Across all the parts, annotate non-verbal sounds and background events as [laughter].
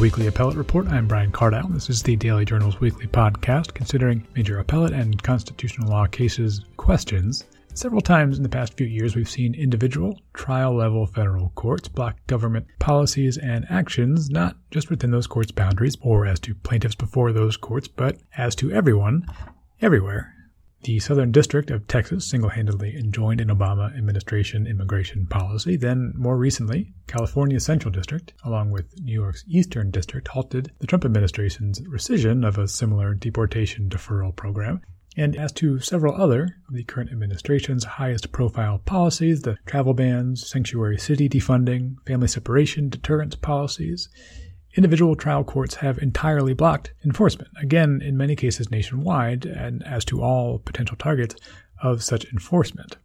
Weekly Appellate Report. I'm Brian Cardile. This is the Daily Journal's weekly podcast considering major appellate and constitutional law cases questions. Several times in the past few years, we've seen individual, trial level federal courts block government policies and actions, not just within those courts' boundaries or as to plaintiffs before those courts, but as to everyone, everywhere. The Southern District of Texas single handedly enjoined an Obama administration immigration policy. Then, more recently, California's Central District, along with New York's Eastern District, halted the Trump administration's rescission of a similar deportation deferral program. And as to several other of the current administration's highest profile policies, the travel bans, sanctuary city defunding, family separation deterrence policies, individual trial courts have entirely blocked enforcement, again, in many cases nationwide, and as to all potential targets of such enforcement.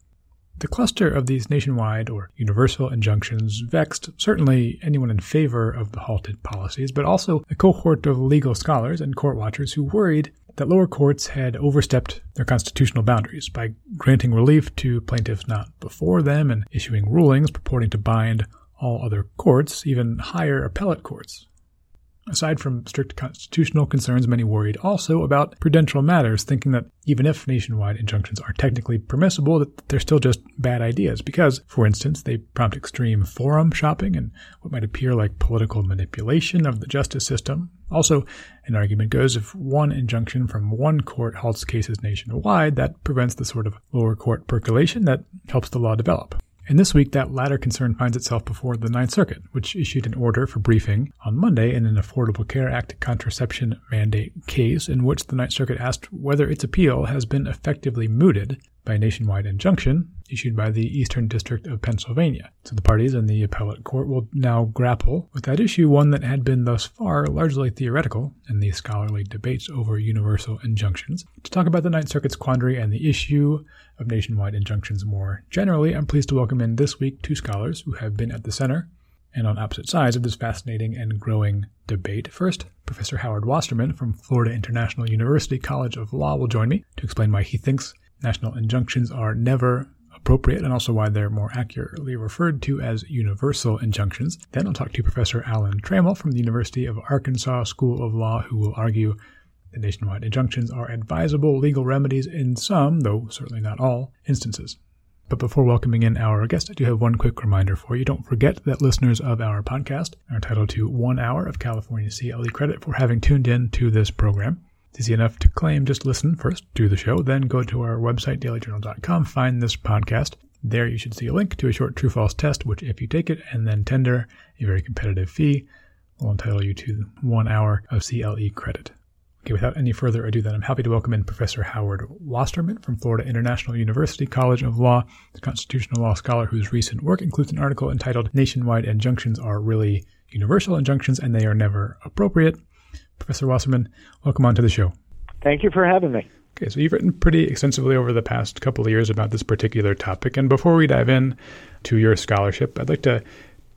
The cluster of these nationwide or universal injunctions vexed certainly anyone in favor of the halted policies, but also a cohort of legal scholars and court watchers who worried that lower courts had overstepped their constitutional boundaries by granting relief to plaintiffs not before them and issuing rulings purporting to bind all other courts, even higher appellate courts. Aside from strict constitutional concerns, many worried also about prudential matters, thinking that even if nationwide injunctions are technically permissible, that they're still just bad ideas because, for instance, they prompt extreme forum shopping and what might appear like political manipulation of the justice system. Also, an argument goes if one injunction from one court halts cases nationwide, that prevents the sort of lower court percolation that helps the law develop. And this week, that latter concern finds itself before the Ninth Circuit, which issued an order for briefing on Monday in an Affordable Care Act contraception mandate case in which the Ninth Circuit asked whether its appeal has been effectively mooted by a nationwide injunction issued by the Eastern District of Pennsylvania. So the parties in the appellate court will now grapple with that issue, one that had been thus far largely theoretical in the scholarly debates over universal injunctions. To talk about the Ninth Circuit's quandary and the issue of nationwide injunctions more generally, I'm pleased to welcome in this week two scholars who have been at the center and on opposite sides of this fascinating and growing debate. First, Professor Howard Wasserman from Florida International University College of Law will join me to explain why he thinks national injunctions are never appropriate and also why they're more accurately referred to as universal injunctions. Then I'll talk to Professor Alan Trammell from the University of Arkansas School of Law, who will argue that nationwide injunctions are advisable legal remedies in some, though certainly not all, instances. But before welcoming in our guest, I do have one quick reminder for you. Don't forget that listeners of our podcast are entitled to one hour of California CLE credit for having tuned in to this program. It's easy enough to claim. Just listen first to the show, then go to our website, dailyjournal.com, find this podcast. There you should see a link to a short true false test, which, if you take it and then tender a very competitive fee, will entitle you to one hour of CLE credit. Okay, without any further ado, then I'm happy to welcome in Professor Howard Wasserman from Florida International University College of Law, the constitutional law scholar whose recent work includes an article entitled Nationwide Injunctions Are Really Universal Injunctions and They Are Never Appropriate. Professor Wasserman, welcome on to the show. Thank you for having me. Okay, so you've written pretty extensively over the past couple of years about this particular topic, and before we dive in to your scholarship, I'd like to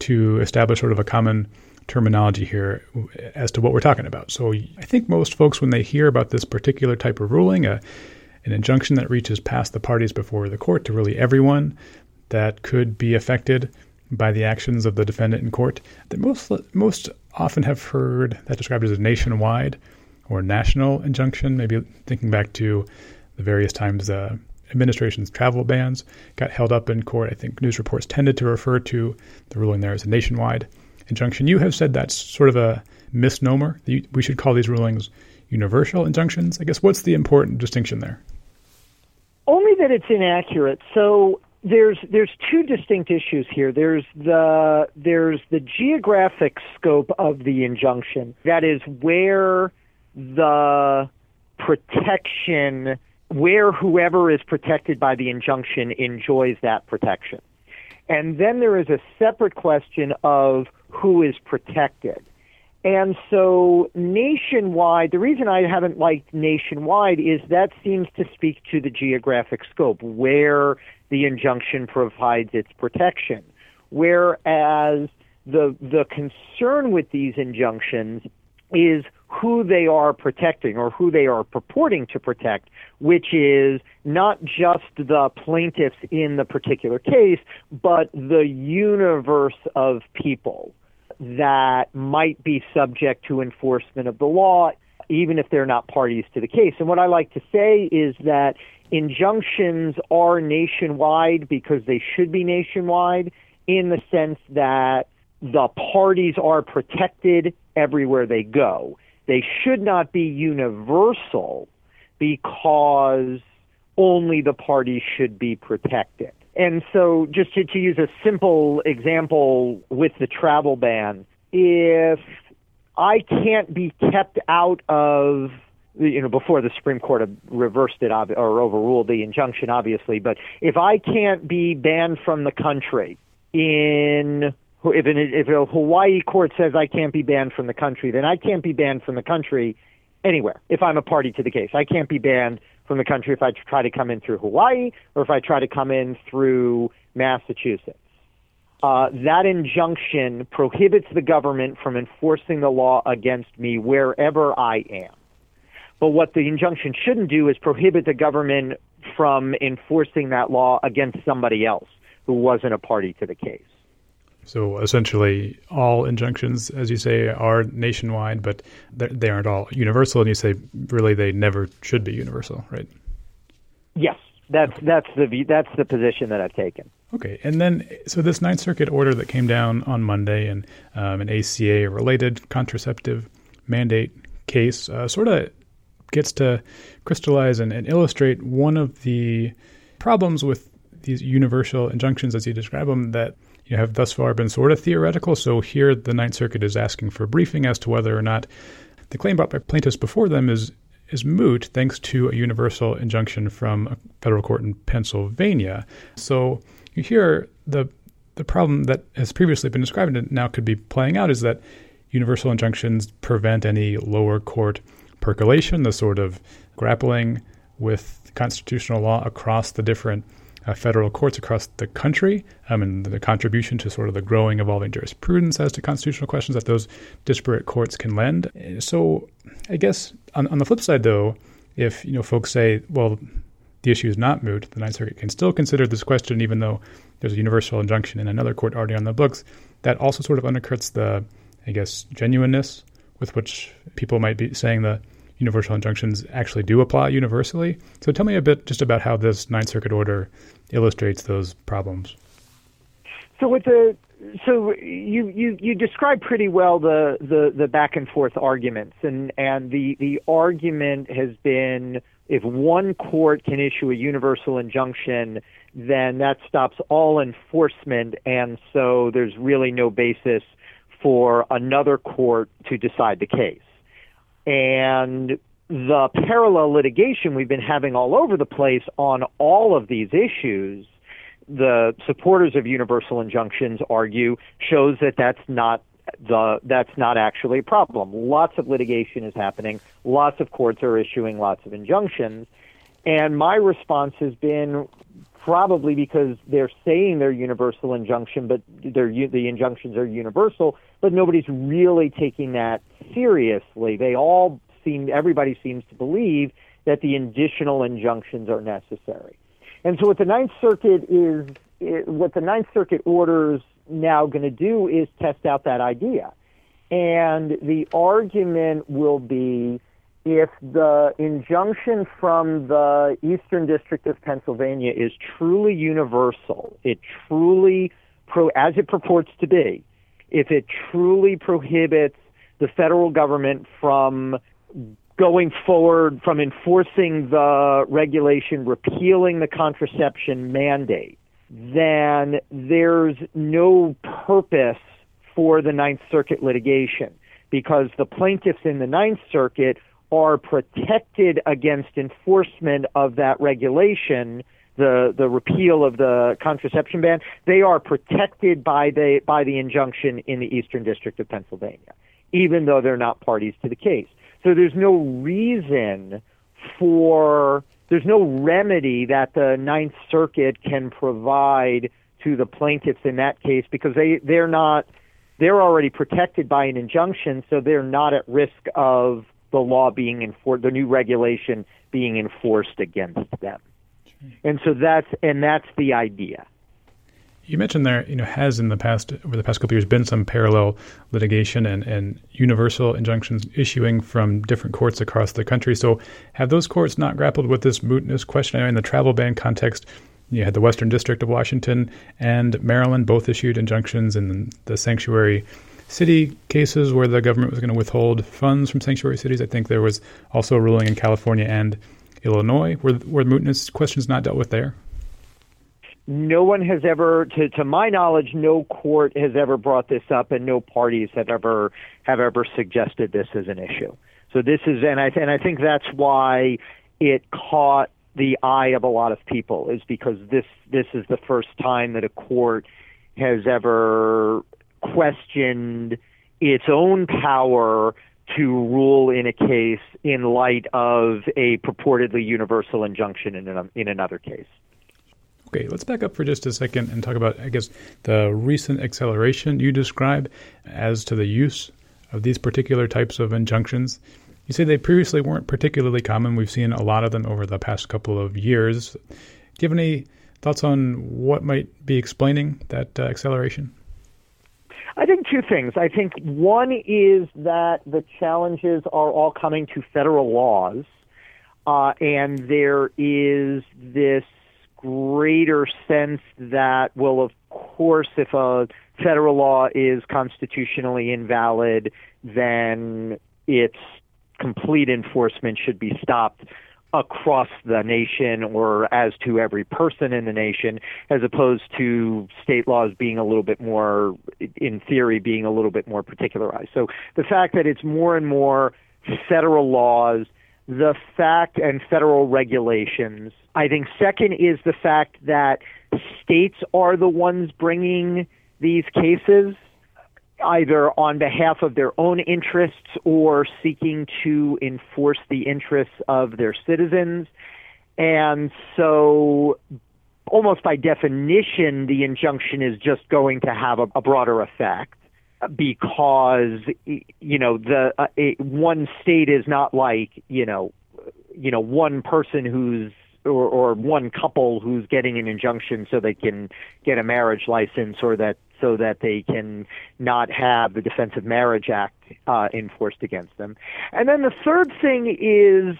to establish sort of a common terminology here as to what we're talking about. So I think most folks, when they hear about this particular type of ruling, a, an injunction that reaches past the parties before the court to really everyone that could be affected by the actions of the defendant in court, that most most often have heard that described as a nationwide or national injunction. Maybe thinking back to the various times the administration's travel bans got held up in court. I think news reports tended to refer to the ruling there as a nationwide injunction. You have said that's sort of a misnomer. We should call these rulings universal injunctions. I guess what's the important distinction there? Only that it's inaccurate. So there's there's two distinct issues here. There's the there's the geographic scope of the injunction. That is where the protection where whoever is protected by the injunction enjoys that protection. And then there is a separate question of who is protected. And so nationwide, the reason I haven't liked nationwide is that seems to speak to the geographic scope where the injunction provides its protection. Whereas the the concern with these injunctions is who they are protecting or who they are purporting to protect, which is not just the plaintiffs in the particular case, but the universe of people that might be subject to enforcement of the law, even if they're not parties to the case. And what I like to say is that injunctions are nationwide because they should be nationwide in the sense that the parties are protected everywhere they go. They should not be universal because only the parties should be protected. And so, just to, to use a simple example with the travel ban, if I can't be kept out of you know, before the Supreme Court reversed it or overruled the injunction, obviously. But if I can't be banned from the country in if, an, if a Hawaii court says I can't be banned from the country, then I can't be banned from the country anywhere if I'm a party to the case. I can't be banned from the country if I try to come in through Hawaii or if I try to come in through Massachusetts. Uh, that injunction prohibits the government from enforcing the law against me wherever I am. But what the injunction shouldn't do is prohibit the government from enforcing that law against somebody else who wasn't a party to the case. So essentially, all injunctions, as you say, are nationwide, but they aren't all universal. And you say really they never should be universal, right? Yes, that's that's the that's the position that I've taken. Okay, and then so this Ninth Circuit order that came down on Monday and um, an ACA related contraceptive mandate case uh, sort of gets to crystallize and, and illustrate one of the problems with these universal injunctions, as you describe them, that you have thus far been sort of theoretical. So here, the Ninth Circuit is asking for briefing as to whether or not the claim brought by plaintiffs before them is is moot thanks to a universal injunction from a federal court in Pennsylvania. So here, the the problem that has previously been described and now could be playing out is that universal injunctions prevent any lower court percolation, the sort of grappling with constitutional law across the different uh, federal courts across the country um, and the contribution to sort of the growing, evolving jurisprudence as to constitutional questions that those disparate courts can lend. So, I guess on, on the flip side, though, if you know folks say, well, the issue is not moot, the Ninth Circuit can still consider this question, even though there's a universal injunction in another court already on the books. That also sort of undercuts the, I guess, genuineness with which people might be saying the universal injunctions actually do apply universally. So tell me a bit just about how this Ninth Circuit order illustrates those problems. So with the so you you you describe pretty well the, the the back and forth arguments and and the the argument has been if one court can issue a universal injunction then that stops all enforcement and so there's really no basis for another court to decide the case and the parallel litigation we've been having all over the place on all of these issues, the supporters of universal injunctions argue shows that that's not the that's not actually a problem. Lots of litigation is happening. Lots of courts are issuing lots of injunctions, and my response has been probably because they're saying they're universal injunction, but they're the injunctions are universal, but nobody's really taking that seriously. They all seem everybody seems to believe that the additional injunctions are necessary. And so what the Ninth Circuit is, what the Ninth Circuit orders now going to do is test out that idea. And the argument will be if the injunction from the Eastern District of Pennsylvania is truly universal, it truly, pro, as it purports to be, if it truly prohibits the federal government from going forward from enforcing the regulation, repealing the contraception mandate, then there's no purpose for the Ninth Circuit litigation because the plaintiffs in the Ninth Circuit are protected against enforcement of that regulation the the repeal of the contraception ban they are protected by the by the injunction in the eastern district of Pennsylvania even though they're not parties to the case. So there's no reason for there's no remedy that the Ninth Circuit can provide to the plaintiffs in that case because they they're not they're already protected by an injunction, so they're not at risk of the law being enforced, the new regulation being enforced against them. And so that's and that's the idea. You mentioned there, you know, has in the past over the past couple years been some parallel litigation and, and universal injunctions issuing from different courts across the country. So, have those courts not grappled with this mootness question? I mean, in the travel ban context, you had the Western District of Washington and Maryland both issued injunctions in the sanctuary city cases where the government was going to withhold funds from sanctuary cities. I think there was also a ruling in California and Illinois where where the mootness questions not dealt with there no one has ever to to my knowledge no court has ever brought this up and no parties have ever have ever suggested this as an issue so this is and i and i think that's why it caught the eye of a lot of people is because this this is the first time that a court has ever questioned its own power to rule in a case in light of a purportedly universal injunction in, an, in another case. Okay, let's back up for just a second and talk about, I guess, the recent acceleration you describe as to the use of these particular types of injunctions. You say they previously weren't particularly common. We've seen a lot of them over the past couple of years. Do you have any thoughts on what might be explaining that uh, acceleration? I think two things. I think one is that the challenges are all coming to federal laws, uh, and there is this greater sense that, well, of course, if a federal law is constitutionally invalid, then its complete enforcement should be stopped across the nation or as to every person in the nation, as opposed to state laws being a little bit more, in theory, being a little bit more particularized. So the fact that it's more and more federal laws the fact and federal regulations. I think second is the fact that states are the ones bringing these cases either on behalf of their own interests or seeking to enforce the interests of their citizens. And so almost by definition, the injunction is just going to have a, a broader effect because you know the uh, one state is not like you know you know one person who's or, or one couple who's getting an injunction so they can get a marriage license or that so that they can not have the Defense of Marriage Act uh, enforced against them. And then the third thing is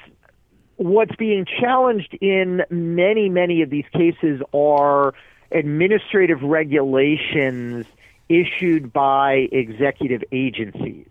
what's being challenged in many, many of these cases are administrative regulations issued by executive agencies.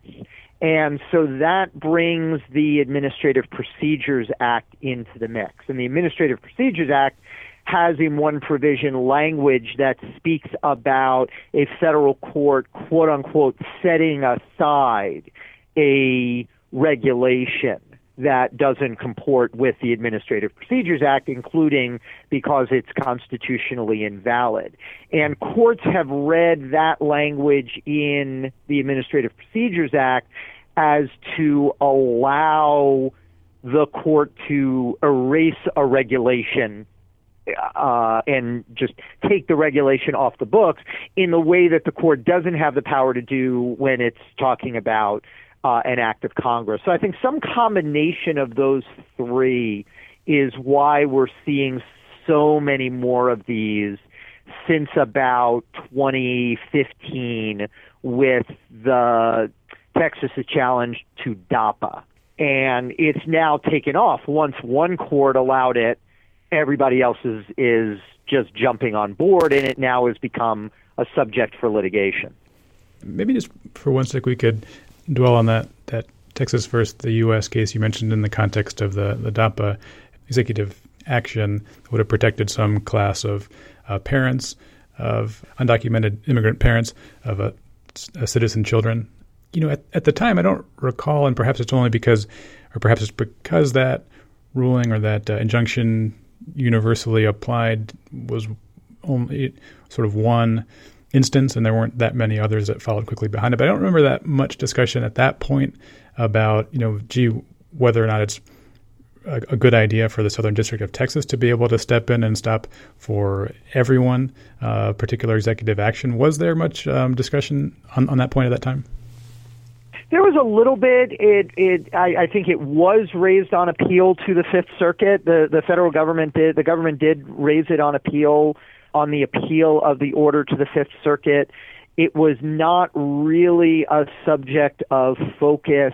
And so that brings the Administrative Procedures Act into the mix. And the Administrative Procedures Act has in one provision language that speaks about a federal court, quote unquote, setting aside a regulation that doesn't comport with the Administrative Procedures Act, including because it's constitutionally invalid. And courts have read that language in the Administrative Procedures Act as to allow the court to erase a regulation uh, and just take the regulation off the books in the way that the court doesn't have the power to do when it's talking about uh, an act of Congress. So I think some combination of those three is why we're seeing so many more of these since about 2015 with the Texas' challenge to DAPA. And it's now taken off. Once one court allowed it, everybody else is, is just jumping on board, and it now has become a subject for litigation. Maybe just for one sec, we could dwell on that that Texas versus the U.S. case you mentioned in the context of the the DAPA executive action that would have protected some class of uh, parents of undocumented immigrant parents of a, citizen children. You know, at, at the time, I don't recall, and perhaps it's only because, or perhaps it's because that ruling or that uh, injunction universally applied was only sort of one instance, and there weren't that many others that followed quickly behind it. But I don't remember that much discussion at that point about, you know, gee, whether or not it's a, a good idea for the Southern District of Texas to be able to step in and stop for everyone uh, particular executive action. Was there much um, discussion on, on that point at that time? There was a little bit. It, it, I, I think it was raised on appeal to the Fifth Circuit. The the federal government did. The government did raise it on appeal on the appeal of the order to the Fifth Circuit. It was not really a subject of focus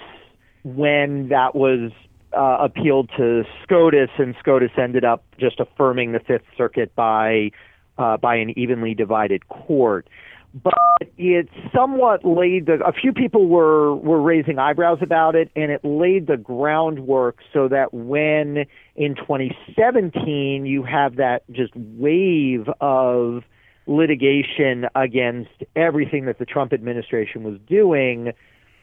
when that was uh, appealed to SCOTUS, and SCOTUS ended up just affirming the Fifth Circuit by uh, by an evenly divided court. But it somewhat laid the. A few people were were raising eyebrows about it, and it laid the groundwork so that when in 2017 you have that just wave of litigation against everything that the Trump administration was doing,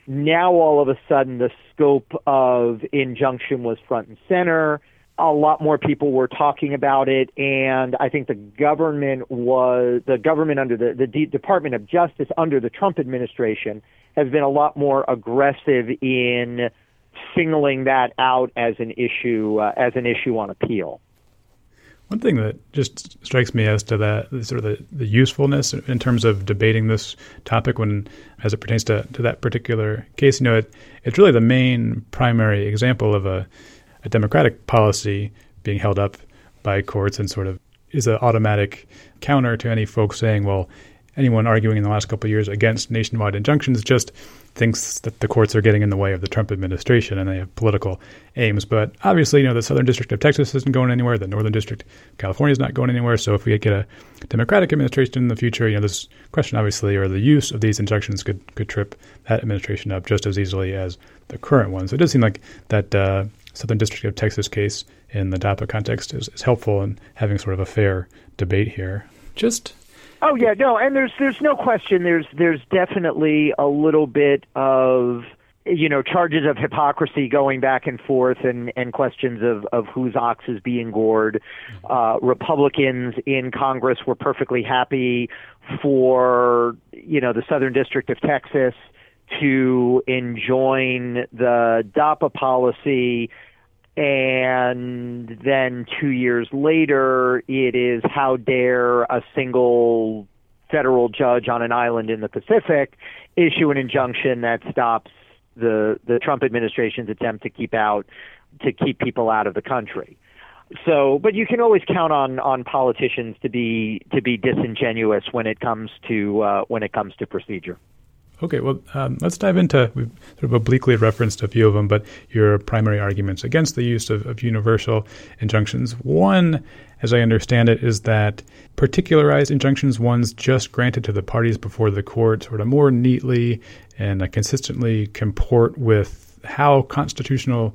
now all of a sudden the scope of injunction was front and center. A lot more people were talking about it, and I think the government was the government under the the D- Department of Justice under the Trump administration has been a lot more aggressive in singling that out as an issue uh, as an issue on appeal. One thing that just strikes me as to that sort of the, the usefulness in terms of debating this topic when as it pertains to, to that particular case, you know, it, it's really the main primary example of a, a democratic policy being held up by courts and sort of is an automatic counter to any folks saying, well, anyone arguing in the last couple of years against nationwide injunctions just thinks that the courts are getting in the way of the Trump administration and they have political aims. But obviously, you know, the Southern District of Texas isn't going anywhere. The Northern District of California is not going anywhere. So if we get a Democratic administration in the future, you know, this question obviously, or the use of these injunctions could, could trip that administration up just as easily as the current one. So it does seem like that uh, Southern District of Texas case in the DAPA context is, is helpful in having sort of a fair debate here. Just Oh yeah, no, and there's there's no question. There's there's definitely a little bit of you know charges of hypocrisy going back and forth and and questions of of whose ox is being gored. Uh, Republicans in Congress were perfectly happy for you know the Southern District of Texas to enjoin the DAPA policy and then two years later, it is how dare a single federal judge on an island in the Pacific issue an injunction that stops the the Trump administration's attempt to keep out to keep people out of the country. So, but you can always count on on politicians to be to be disingenuous when it comes to uh, when it comes to procedure. Okay, well, um, let's dive into. We've sort of obliquely referenced a few of them, but your primary arguments against the use of, of universal injunctions. One, as I understand it, is that particularized injunctions, ones just granted to the parties before the court, sort of more neatly and uh, consistently comport with how constitutional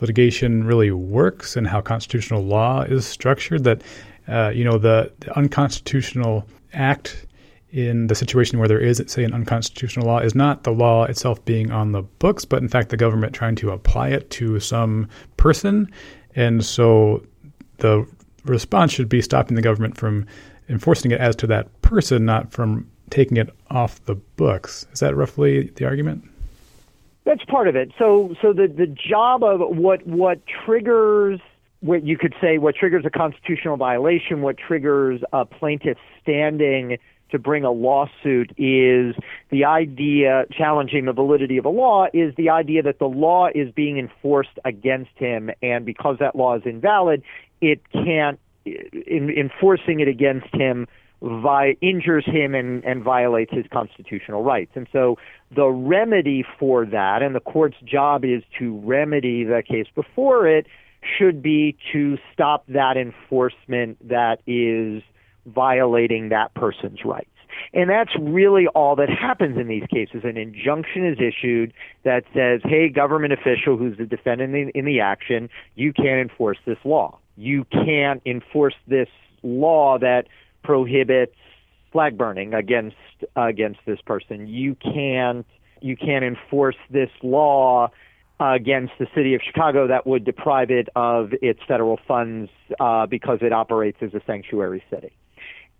litigation really works and how constitutional law is structured. That uh, you know the, the unconstitutional act in the situation where there is, say, an unconstitutional law is not the law itself being on the books, but in fact the government trying to apply it to some person. And so the response should be stopping the government from enforcing it as to that person, not from taking it off the books. Is that roughly the argument? That's part of it. So, so the the job of what what triggers what you could say what triggers a constitutional violation, what triggers a plaintiff standing to bring a lawsuit is the idea challenging the validity of a law is the idea that the law is being enforced against him. And because that law is invalid it can't in, enforcing it against him vi- injures him and, and violates his constitutional rights. And so the remedy for that and the court's job is to remedy the case before it should be to stop that enforcement that is violating that person's rights. And that's really all that happens in these cases. An injunction is issued that says, hey, government official who's the defendant in the, in the action, you can't enforce this law. You can't enforce this law that prohibits flag burning against against this person. You can't you can't enforce this law against the city of Chicago that would deprive it of its federal funds uh, because it operates as a sanctuary city.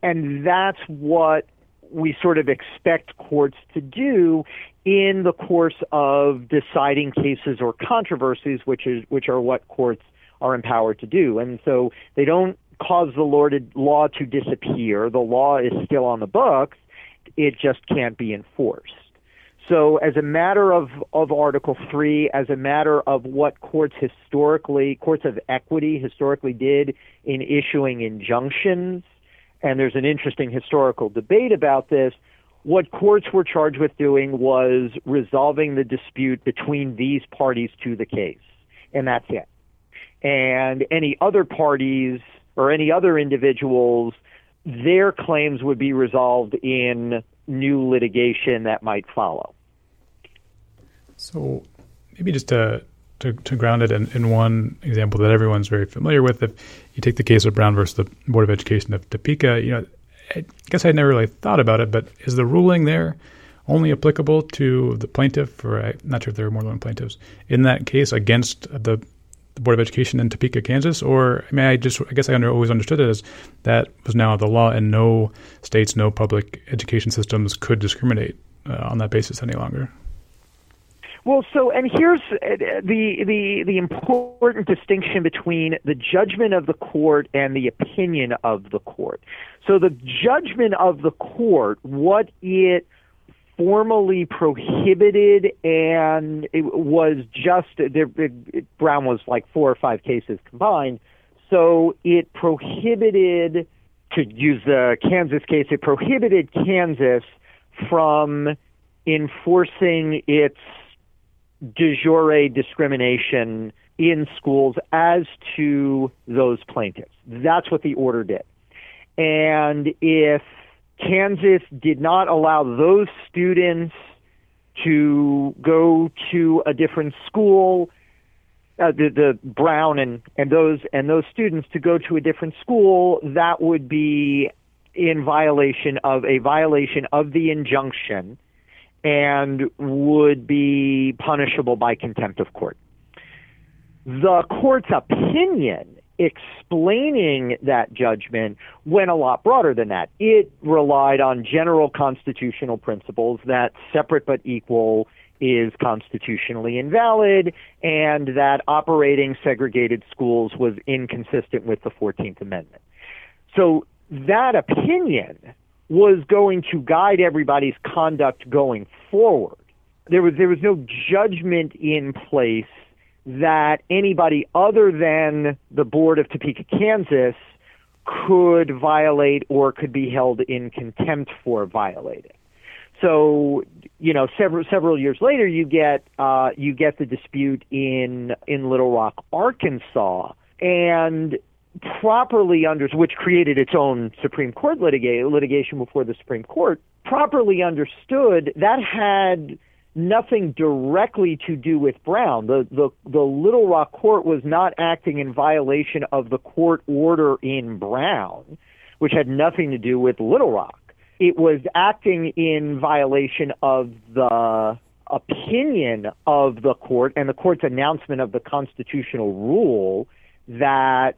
And that's what we sort of expect courts to do in the course of deciding cases or controversies, which is which are what courts are empowered to do. And so they don't cause the law to disappear. The law is still on the books. It just can't be enforced. So, as a matter of, of Article 3, as a matter of what courts historically, courts of equity historically did in issuing injunctions, and there's an interesting historical debate about this. What courts were charged with doing was resolving the dispute between these parties to the case, and that's it. And any other parties or any other individuals, their claims would be resolved in new litigation that might follow. So, maybe just to to, to ground it in, in one example that everyone's very familiar with, if you take the case of Brown versus the Board of Education of Topeka, you know, I guess I never really thought about it, but is the ruling there only applicable to the plaintiff, or I'm not sure if there are more than one plaintiffs in that case against the, the Board of Education in Topeka, Kansas? Or I mean, I just I guess I under, always understood it as that was now the law, and no states, no public education systems could discriminate uh, on that basis any longer. Well, so and here's uh, the the the important distinction between the judgment of the court and the opinion of the court. So the judgment of the court, what it formally prohibited, and it was just Brown was like four or five cases combined. So it prohibited, to use the Kansas case, it prohibited Kansas from enforcing its de jure discrimination in schools as to those plaintiffs. That's what the order did. And if Kansas did not allow those students to go to a different school, uh, the, the Brown and, and those and those students to go to a different school, that would be in violation of a violation of the injunction and would be punishable by contempt of court. The court's opinion explaining that judgment went a lot broader than that. It relied on general constitutional principles that separate but equal is constitutionally invalid and that operating segregated schools was inconsistent with the 14th Amendment. So that opinion was going to guide everybody's conduct going forward. There was there was no judgment in place that anybody other than the board of Topeka, Kansas could violate or could be held in contempt for violating. So, you know, several several years later, you get uh, you get the dispute in in Little Rock, Arkansas, and properly understood, which created its own Supreme Court litiga- litigation before the Supreme Court, properly understood, that had nothing directly to do with Brown. The, the, the Little Rock court was not acting in violation of the court order in Brown, which had nothing to do with Little Rock. It was acting in violation of the opinion of the court and the court's announcement of the constitutional rule that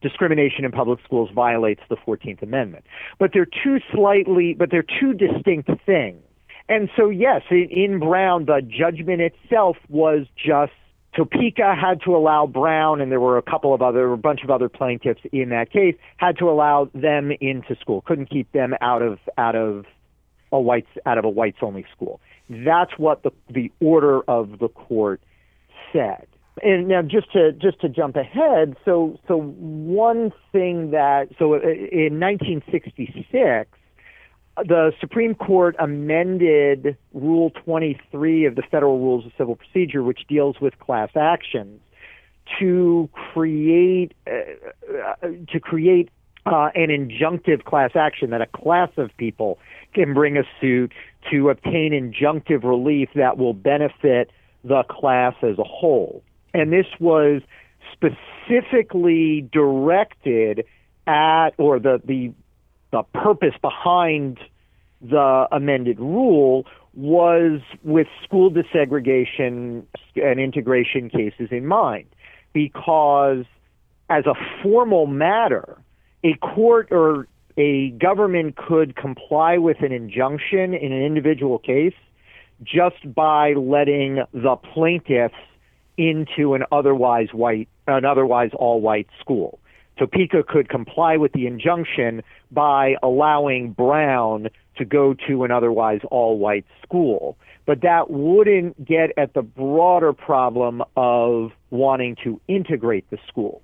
discrimination in public schools violates the 14th Amendment. But they're two slightly, but they're two distinct things. And so, yes, in Brown, the judgment itself was just Topeka had to allow Brown, and there were a couple of other, a bunch of other plaintiffs in that case, had to allow them into school. Couldn't keep them out of out of a whites out of a whites only school. That's what the the order of the court said and now just to just to jump ahead, so so one thing that so uh, in 1966 the Supreme Court amended Rule 23 of the Federal Rules of Civil Procedure, which deals with class actions, to create uh, uh, to create uh, an injunctive class action that a class of people can bring a suit to obtain injunctive relief that will benefit the class as a whole and this was specifically directed at, or the the the purpose behind the amended rule was with school desegregation and integration cases in mind, because as a formal matter, a court or a government could comply with an injunction in an individual case just by letting the plaintiffs into an otherwise white, an otherwise all white school. Topeka could comply with the injunction by allowing Brown to go to an otherwise all white school. But that wouldn't get at the broader problem of wanting to integrate the schools.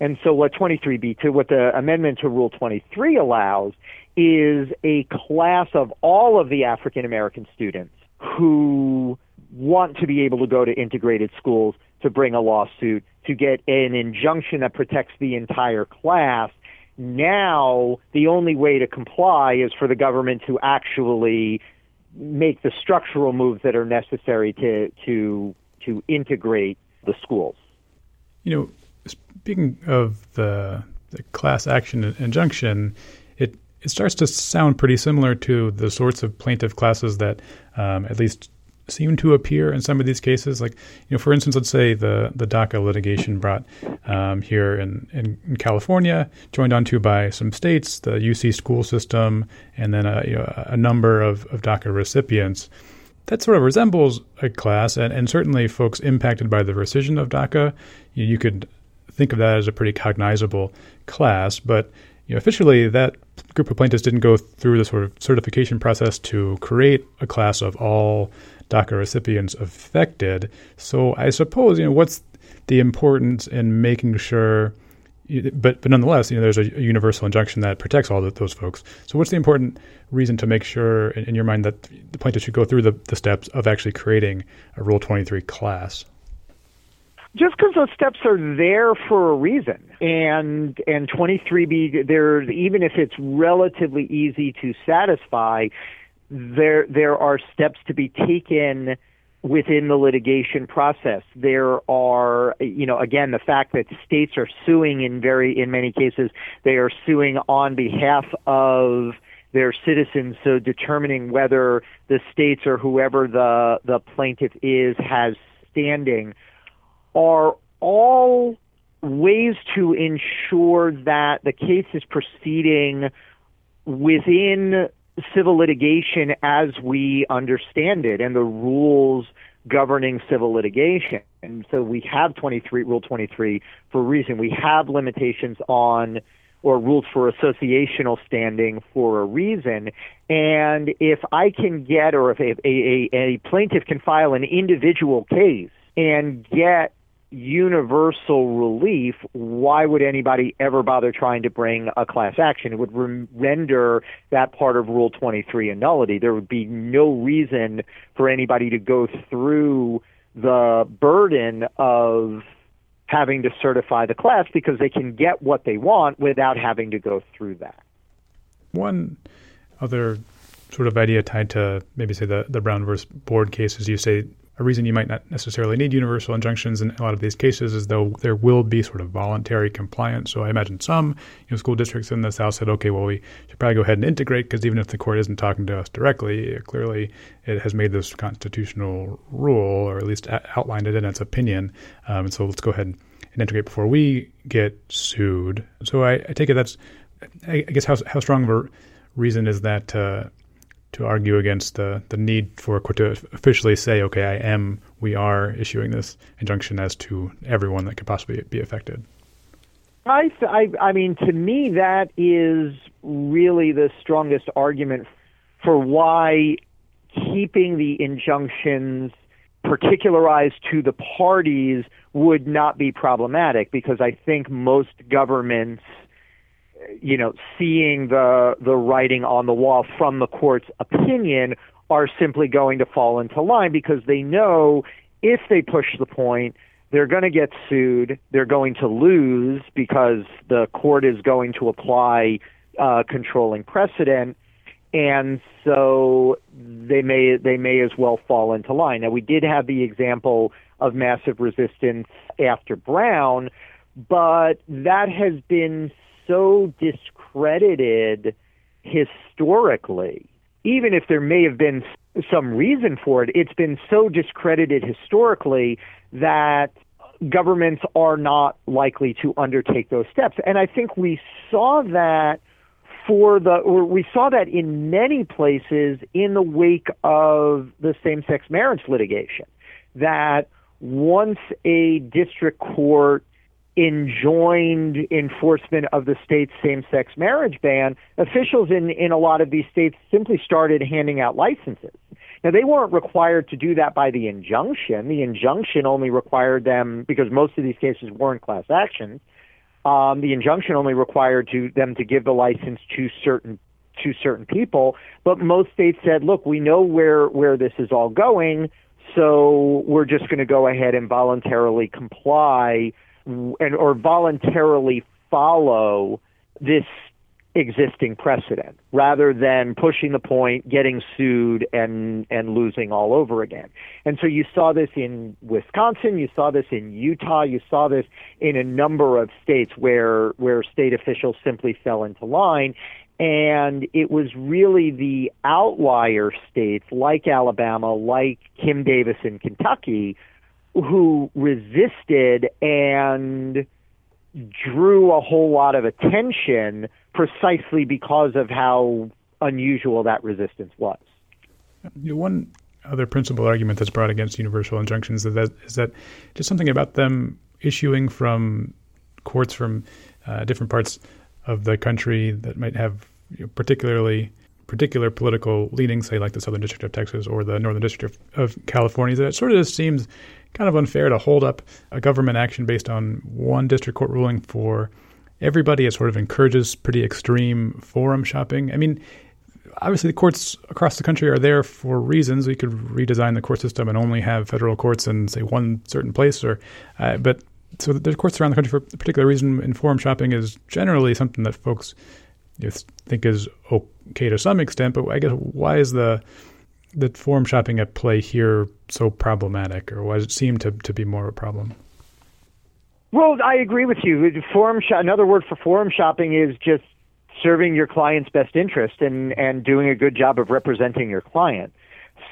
And so what 23b2, what the amendment to Rule 23 allows is a class of all of the African American students who want to be able to go to integrated schools to bring a lawsuit to get an injunction that protects the entire class. Now, the only way to comply is for the government to actually make the structural moves that are necessary to to to integrate the schools. You know, speaking of the, the class action injunction, it it starts to sound pretty similar to the sorts of plaintiff classes that, um, at least seem to appear in some of these cases. Like, you know, for instance, let's say the the DACA litigation brought um, here in, in, in, California, joined onto by some states, the UC school system, and then a, you know, a number of, of DACA recipients. That sort of resembles a class, and, and certainly folks impacted by the rescission of DACA, you, you could think of that as a pretty cognizable class. But you know, officially, that group of plaintiffs didn't go through the sort of certification process to create a class of all DACA recipients affected. So I suppose you know what's the importance in making sure, but but nonetheless, you know, there's a, universal injunction that protects all the, those folks. So what's the important reason to make sure in, in your mind that the plaintiff should go through the, the steps of actually creating a Rule 23 class? just because those steps are there for a reason and and 23b there's even if it's relatively easy to satisfy there there are steps to be taken within the litigation process. There are, you know, again, the fact that states are suing in very, in many cases, they are suing on behalf of their citizens. So determining whether the states or whoever the the plaintiff is has standing are all ways to ensure that the case is proceeding within civil litigation as we understand it and the rules governing civil litigation. And so we have 23 Rule 23 for a reason. We have limitations on or rules for associational standing for a reason. And if I can get, or if a, a, a plaintiff can file an individual case and get universal relief, why would anybody ever bother trying to bring a class action? It would re- render that part of Rule 23 a nullity. There would be no reason for anybody to go through the burden of having to certify the class because they can get what they want without having to go through that. One other sort of idea tied to maybe say the, the Brown versus Board cases, you say a reason you might not necessarily need universal injunctions in a lot of these cases is though there will be sort of voluntary compliance. So I imagine some you know, school districts in the South said, okay, well, we should probably go ahead and integrate because even if the court isn't talking to us directly, clearly it has made this constitutional rule or at least outlined it in its opinion. Um, and so let's go ahead and integrate before we get sued. So I, I take it that's, I, guess, how, how strong of a reason is that to to argue against the, the need for a court to officially say, okay, I am, we are issuing this injunction as to everyone that could possibly be affected? I, I, I mean, to me, that is really the strongest argument for why keeping the injunctions particularized to the parties would not be problematic because I think most governments you know, seeing the the writing on the wall from the court's opinion are simply going to fall into line because they know if they push the point, they're going to get sued. They're going to lose because the court is going to apply uh, controlling precedent, and so they may they may as well fall into line. Now we did have the example of massive resistance after Brown, but that has been so discredited historically. Even if there may have been some reason for it, it's been so discredited historically that governments are not likely to undertake those steps. And I think we saw that for the, or we saw that in many places in the wake of the same sex marriage litigation. That once a district court enjoined enforcement of the state's same-sex marriage ban, officials in, in a lot of these states simply started handing out licenses. Now, they weren't required to do that by the injunction. The injunction only required them, because most of these cases weren't class actions, Um, the injunction only required to them to give the license to certain to certain people, but most states said, "Look, we know where where this is all going, so we're just going to go ahead and voluntarily comply and or voluntarily follow this existing precedent rather than pushing the point, getting sued and and losing all over again. And so you saw this in Wisconsin, you saw this in Utah, you saw this in a number of states where where state officials simply fell into line and it was really the outlier states like Alabama, like Kim Davis in Kentucky who resisted and drew a whole lot of attention precisely because of how unusual that resistance was. You know, one other principal argument that's brought against universal injunctions is that, is that just something about them issuing from courts from uh, different parts of the country that might have you know, particularly particular political leanings, say like the Southern District of Texas or the Northern District of, California, that it sort of just seems kind of unfair to hold up a government action based on one district court ruling for everybody. It sort of encourages pretty extreme forum shopping. I mean, obviously the courts across the country are there for reasons. We could redesign the court system and only have federal courts in say one certain place, or uh, but so there's courts around the country for a particular reason. And forum shopping is generally something that folks you know, think is okay to some extent. But I guess why is the the forum shopping at play here so problematic, or why does it seem to, to be more of a problem? Well, I agree with you. Forum sh- another word for forum shopping is just serving your client's best interest and and doing a good job of representing your client.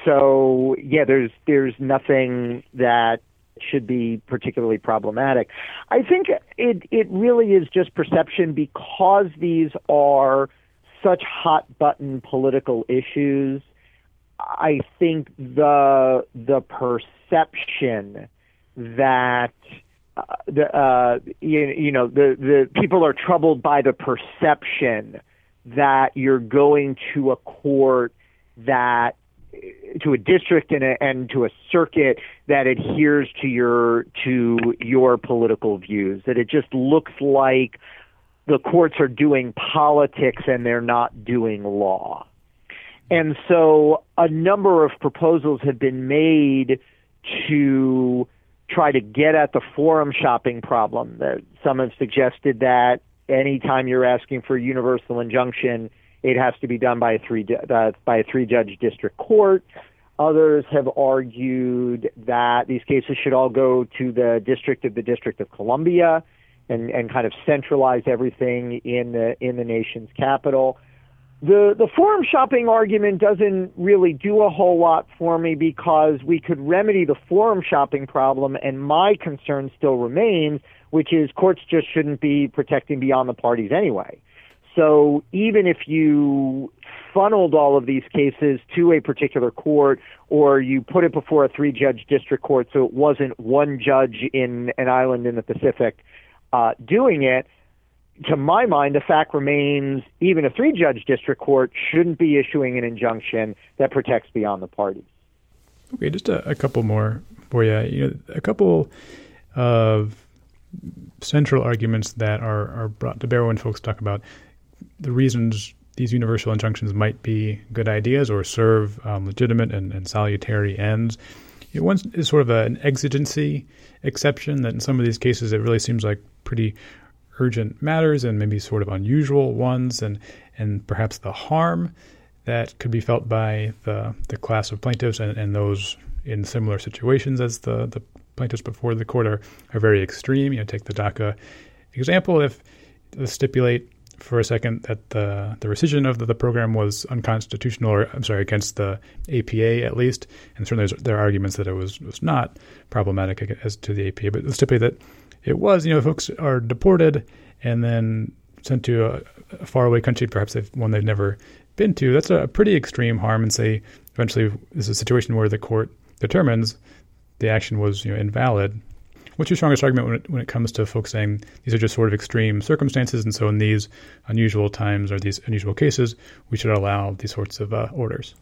So yeah, there's there's nothing that should be particularly problematic. I think it it really is just perception because these are such hot button political issues I think the the perception that uh, the uh, you, you know the the people are troubled by the perception that you're going to a court that to a district and, a, and to a circuit that adheres to your to your political views that it just looks like the courts are doing politics and they're not doing law and so a number of proposals have been made to try to get at the forum shopping problem. Some have suggested that anytime you're asking for a universal injunction, it has to be done by a three uh, by a three judge district court. Others have argued that these cases should all go to the district of the District of Columbia and, and kind of centralize everything in the in the nation's capital the the forum shopping argument doesn't really do a whole lot for me because we could remedy the forum shopping problem and my concern still remains which is courts just shouldn't be protecting beyond the parties anyway. So even if you funneled all of these cases to a particular court or you put it before a three judge district court so it wasn't one judge in an island in the pacific uh, doing it to my mind, the fact remains even a three judge district court shouldn't be issuing an injunction that protects beyond the parties. Okay, just a, a couple more for you. you know, a couple of central arguments that are, are brought to bear when folks talk about the reasons these universal injunctions might be good ideas or serve um, legitimate and, and, salutary ends. You know, one is sort of an exigency exception that in some of these cases it really seems like pretty urgent matters and maybe sort of unusual ones and and perhaps the harm that could be felt by the the class of plaintiffs and, and those in similar situations as the, the plaintiffs before the court are, are very extreme. You know, take the DACA example. If let's stipulate for a second that the the rescission of the, the, program was unconstitutional, or I'm sorry, against the APA at least, and certainly there are arguments that it was was not problematic as to the APA. But let's stipulate that it was, you know, folks are deported and then sent to a, a faraway country, perhaps one they've never been to. That's a pretty extreme harm, and say eventually this is a situation where the court determines the action was you know invalid. What's your strongest argument when it, when it comes to folks saying these are just sort of extreme circumstances, and so in these unusual times or these unusual cases, we should allow these sorts of uh, orders?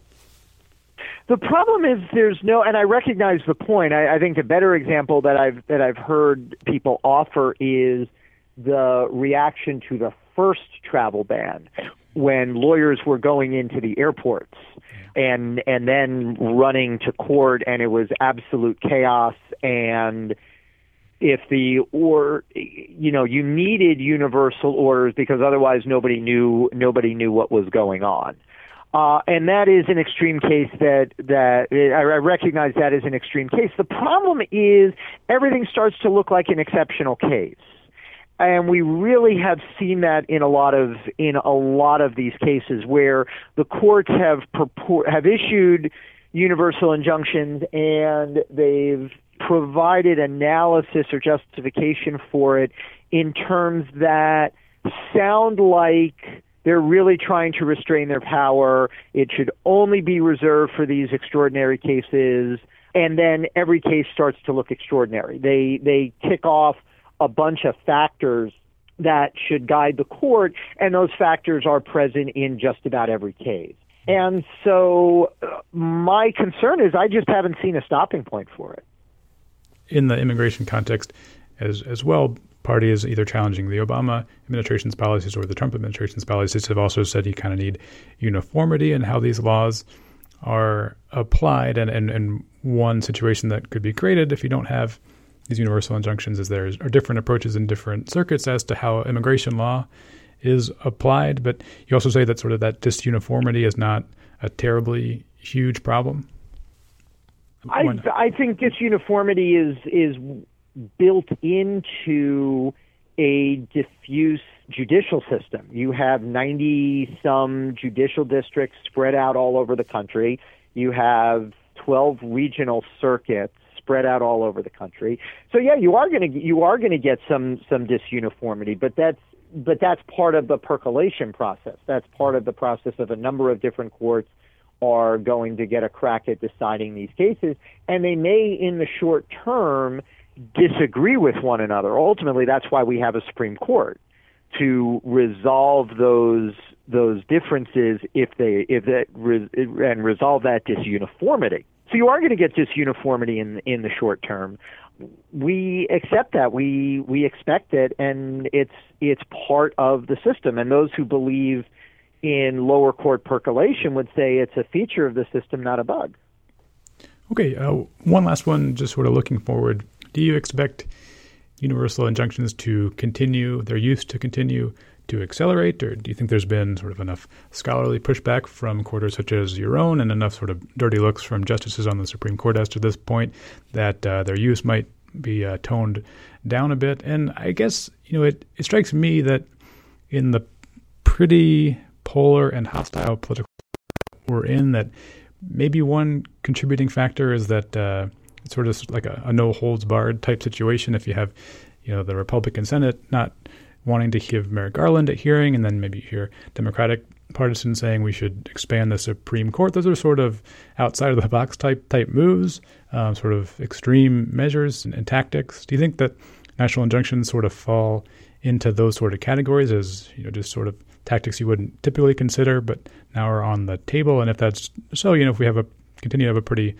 The problem is there's no, and I recognize the point. I, I think the better example that I've that I've heard people offer is the reaction to the first travel ban when lawyers were going into the airports and and then running to court and it was absolute chaos and if the or you know you needed universal orders because otherwise nobody knew nobody knew what was going on uh, and that is an extreme case that that I recognize that is an extreme case. The problem is everything starts to look like an exceptional case, and we really have seen that in a lot of in a lot of these cases where the courts have purport, have issued universal injunctions and they've provided analysis or justification for it in terms that sound like they're really trying to restrain their power. It should only be reserved for these extraordinary cases. And then every case starts to look extraordinary. They, they tick off a bunch of factors that should guide the court, and those factors are present in just about every case. And so uh, my concern is I just haven't seen a stopping point for it. In the immigration context as as well, party is either challenging the Obama administration's policies or the Trump administration's policies have also said you kind of need uniformity in how these laws are applied. And, and, and one situation that could be created if you don't have these universal injunctions is there are different approaches in different circuits as to how immigration law is applied. But you also say that sort of that disuniformity is not a terribly huge problem. I, I think disuniformity is is built into a diffuse judicial system. You have 90 some judicial districts spread out all over the country. You have 12 regional circuits spread out all over the country. So yeah, you are going to you are going to get some some disuniformity, but that's but that's part of the percolation process. That's part of the process of a number of different courts are going to get a crack at deciding these cases, and they may, in the short term, disagree with one another. Ultimately, that's why we have a Supreme Court to resolve those those differences if they if that and resolve that disuniformity. So you are going to get disuniformity in in the short term. We accept that. We we expect it, and it's it's part of the system. And those who believe in lower court percolation would say it's a feature of the system, not a bug. Okay, uh, one last one, just sort of looking forward do you expect universal injunctions to continue, their use to continue to accelerate, or do you think there's been sort of enough scholarly pushback from quarters such as your own and enough sort of dirty looks from justices on the Supreme Court as to this point that uh, their use might be uh, toned down a bit? And I guess, you know, it, it strikes me that in the pretty polar and hostile political we're in, that maybe one contributing factor is that. Uh, sort of like a, a no holds barred type situation. If you have, you know, the Republican Senate not wanting to give Merrick Garland a hearing, and then maybe you hear Democratic partisans saying we should expand the Supreme Court. Those are sort of outside of the box type type moves, um, sort of extreme measures and, and, tactics. Do you think that national injunctions sort of fall into those sort of categories as you know just sort of tactics you wouldn't typically consider, but now are on the table? And if that's so, you know, if we have a continue to have a pretty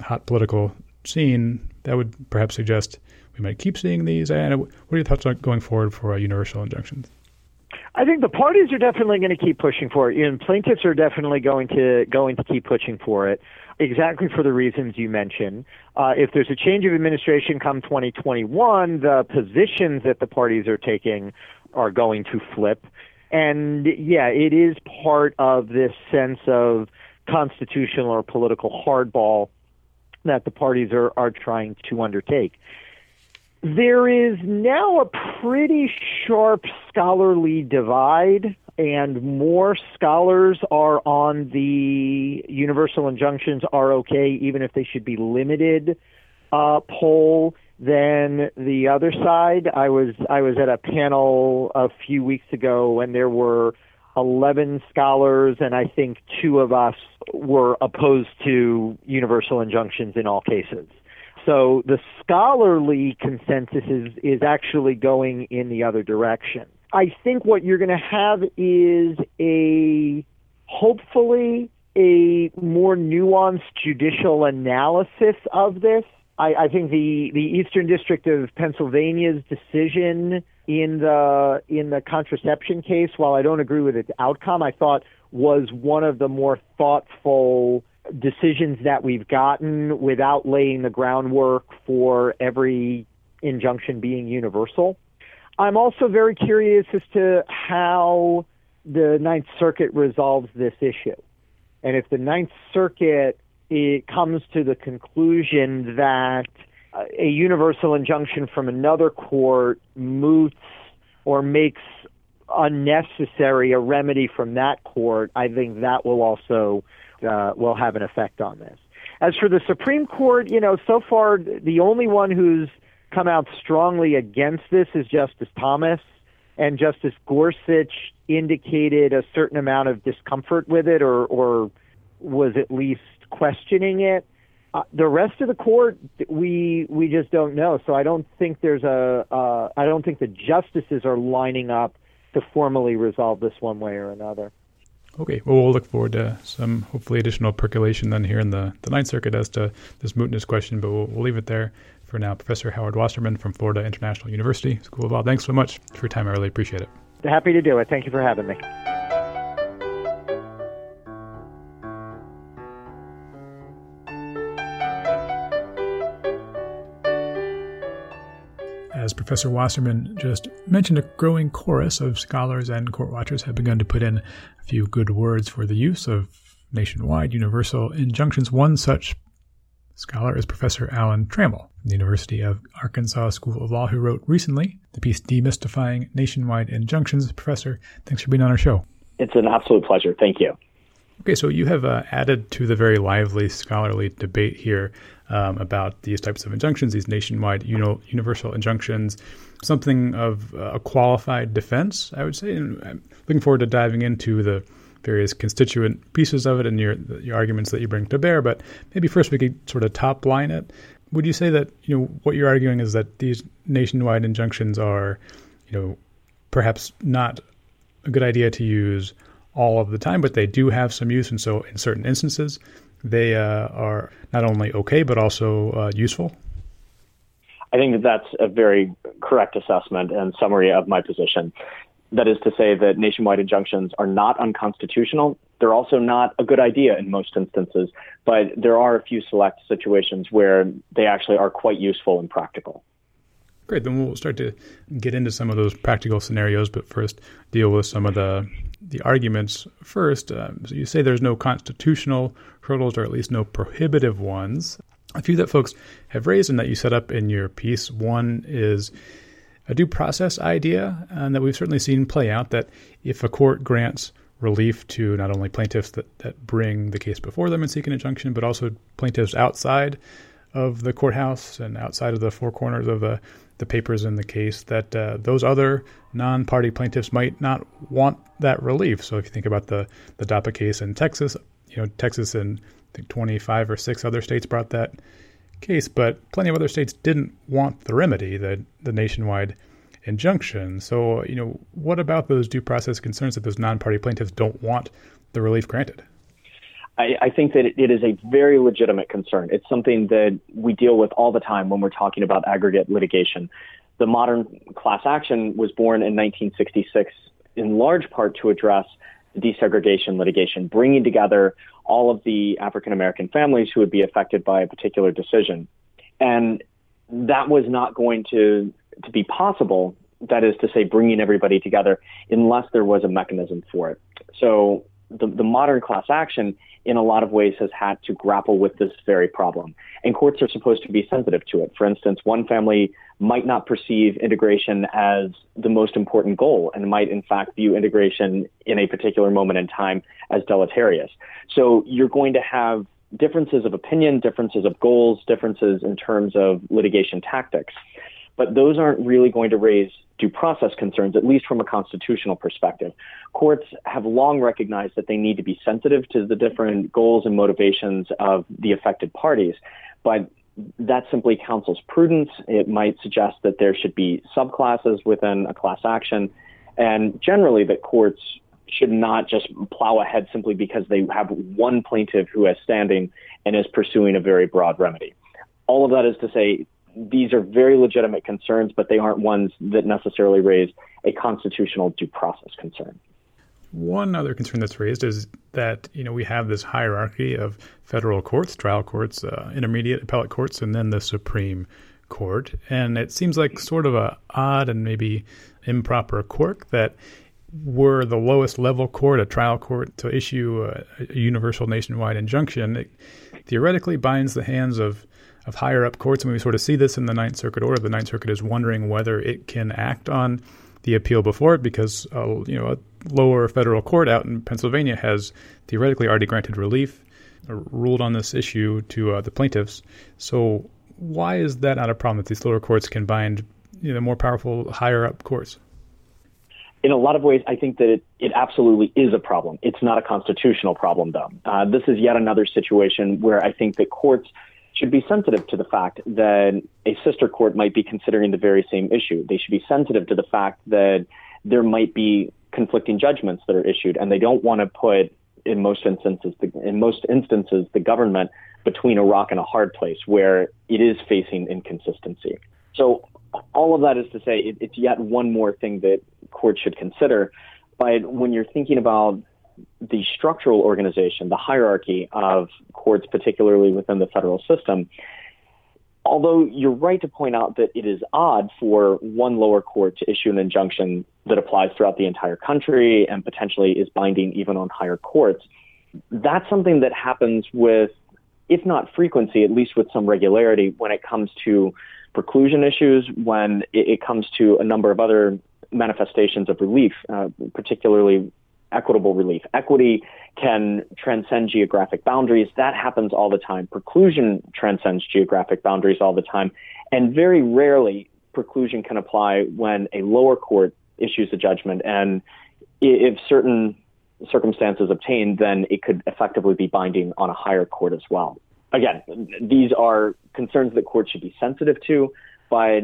hot political scene, that would perhaps suggest we might keep seeing these. And what are your thoughts on going forward for uh, universal injunctions? I think the parties are definitely going to keep pushing for it, and plaintiffs are definitely going to going to keep pushing for it. Exactly for the reasons you mentioned. Uh, if there's a change of administration come 2021, the positions that the parties are taking are going to flip. And yeah, it is part of this sense of constitutional or political hardball that the parties are, are trying to undertake. There is now a pretty sharp scholarly divide, and more scholars are on the universal injunctions are okay, even if they should be limited uh, poll than the other side. I was I was at a panel a few weeks ago, and there were 11 scholars, and I think two of us were opposed to universal injunctions in all cases. So the scholarly consensus is, is actually going in the other direction. I think what you're going to have is a hopefully a more nuanced judicial analysis of this. I, I think the, the Eastern District of Pennsylvania's decision in the in the contraception case, while I don't agree with its outcome, I thought was one of the more thoughtful decisions that we've gotten without laying the groundwork for every injunction being universal. I'm also very curious as to how the Ninth Circuit resolves this issue. And if the Ninth Circuit it comes to the conclusion that a universal injunction from another court moots or makes unnecessary a remedy from that court, I think that will also uh, will have an effect on this. As for the Supreme Court, you know, so far the only one who's come out strongly against this is Justice Thomas, and Justice Gorsuch indicated a certain amount of discomfort with it, or or was at least questioning it. Uh, the rest of the court, we we just don't know. So I don't think there's a. Uh, I don't think the justices are lining up to formally resolve this one way or another. Okay, well, we'll look forward to some hopefully additional percolation then here in the, the Ninth Circuit as to this mootness question, but we'll, we'll leave it there for now. Professor Howard Wasserman from Florida International University School of Law, thanks so much for your time. I really appreciate it. Happy to do it. Thank you for having me. Professor Wasserman just mentioned, a growing chorus of scholars and court watchers have begun to put in a few good words for the use of nationwide universal injunctions. One such scholar is Professor Alan Trammell from the University of Arkansas School of Law, who wrote recently the piece Demystifying Nationwide Injunctions. Professor, thanks for being on our show. It's an absolute pleasure. Thank you. Okay, so you have uh, added to the very lively scholarly debate here um, about these types of injunctions, these nationwide you know, universal injunctions, something of a qualified defense, I would say. And I'm looking forward to diving into the various constituent pieces of it and your, your arguments that you bring to bear. But maybe first we could sort of top line it. Would you say that you know what you're arguing is that these nationwide injunctions are, you know, perhaps not a good idea to use all of the time, but they do have some use, and so in certain instances, they uh, are not only okay but also uh, useful. I think that that's a very correct assessment and summary of my position. That is to say that nationwide injunctions are not unconstitutional. They're also not a good idea in most instances, but there are a few select situations where they actually are quite useful and practical. Great. Then we'll start to get into some of those practical scenarios, but first deal with some of the the arguments first. Uh, so you say there's no constitutional hurdles, or at least no prohibitive ones. A few that folks have raised and that you set up in your piece. One is a due process idea, and that we've certainly seen play out. That if a court grants relief to not only plaintiffs that, that bring the case before them and seek an injunction, but also plaintiffs outside of the courthouse and outside of the four corners of the the papers in the case that uh, those other non-party plaintiffs might not want that relief. So if you think about the the DAPA case in Texas, you know Texas and I think 25 or six other states brought that case, but plenty of other states didn't want the remedy, the the nationwide injunction. So you know what about those due process concerns that those non-party plaintiffs don't want the relief granted? I, I think that it is a very legitimate concern. It's something that we deal with all the time when we're talking about aggregate litigation. The modern class action was born in 1966 in large part to address desegregation litigation, bringing together all of the African American families who would be affected by a particular decision. And that was not going to, to be possible, that is to say, bringing everybody together, unless there was a mechanism for it. So the, the modern class action in a lot of ways has had to grapple with this very problem. And courts are supposed to be sensitive to it. For instance, one family might not perceive integration as the most important goal and might in fact view integration in a particular moment in time as deleterious. So you're going to have differences of opinion, differences of goals, differences in terms of litigation tactics. But those aren't really going to raise due process concerns, at least from a constitutional perspective. Courts have long recognized that they need to be sensitive to the different goals and motivations of the affected parties, but that simply counsels prudence. It might suggest that there should be subclasses within a class action, and generally that courts should not just plow ahead simply because they have one plaintiff who has standing and is pursuing a very broad remedy. All of that is to say, these are very legitimate concerns, but they aren't ones that necessarily raise a constitutional due process concern. One other concern that's raised is that you know we have this hierarchy of federal courts, trial courts, uh, intermediate appellate courts, and then the Supreme Court, and it seems like sort of a odd and maybe improper quirk that were the lowest level court, a trial court, to issue a, a universal nationwide injunction, it theoretically binds the hands of of higher up courts, and we sort of see this in the Ninth Circuit order. The Ninth Circuit is wondering whether it can act on the appeal before it because uh, you know a lower federal court out in Pennsylvania has theoretically already granted relief, uh, ruled on this issue to uh, the plaintiffs. So why is that not a problem that these lower courts can bind you know the more powerful higher up courts? in a lot of ways, I think that it, it absolutely is a problem. It's not a constitutional problem, though. Uh, this is yet another situation where I think that courts should be sensitive to the fact that a sister court might be considering the very same issue. They should be sensitive to the fact that there might be conflicting judgments that are issued, and they don't want to put, in most instances, the, in most instances, the government between a rock and a hard place where it is facing inconsistency. So all of that is to say, it, it's yet one more thing that courts should consider. But when you're thinking about the structural organization, the hierarchy of courts, particularly within the federal system, although you're right to point out that it is odd for one lower court to issue an injunction that applies throughout the entire country and potentially is binding even on higher courts, that's something that happens with, if not frequency, at least with some regularity when it comes to preclusion issues, when it, comes to a number of other manifestations of relief, uh, particularly equitable relief. Equity can transcend geographic boundaries. That happens all the time. Preclusion transcends geographic boundaries all the time. And very rarely, preclusion can apply when a lower court issues a judgment. And if certain circumstances obtained, then it could effectively be binding on a higher court as well again, these are concerns that courts should be sensitive to, but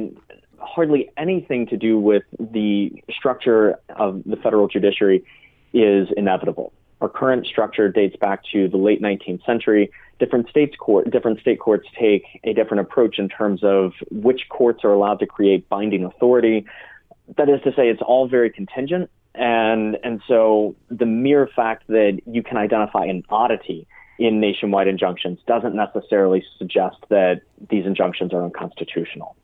hardly anything to do with the structure of the federal judiciary is inevitable. Our current structure dates back to the late 19th century. Different states court, different state courts take a different approach in terms of which courts are allowed to create binding authority. That is to say, it's all very contingent, and and so the mere fact that you can identify an oddity in nationwide injunctions doesn't necessarily suggest that these injunctions are unconstitutional.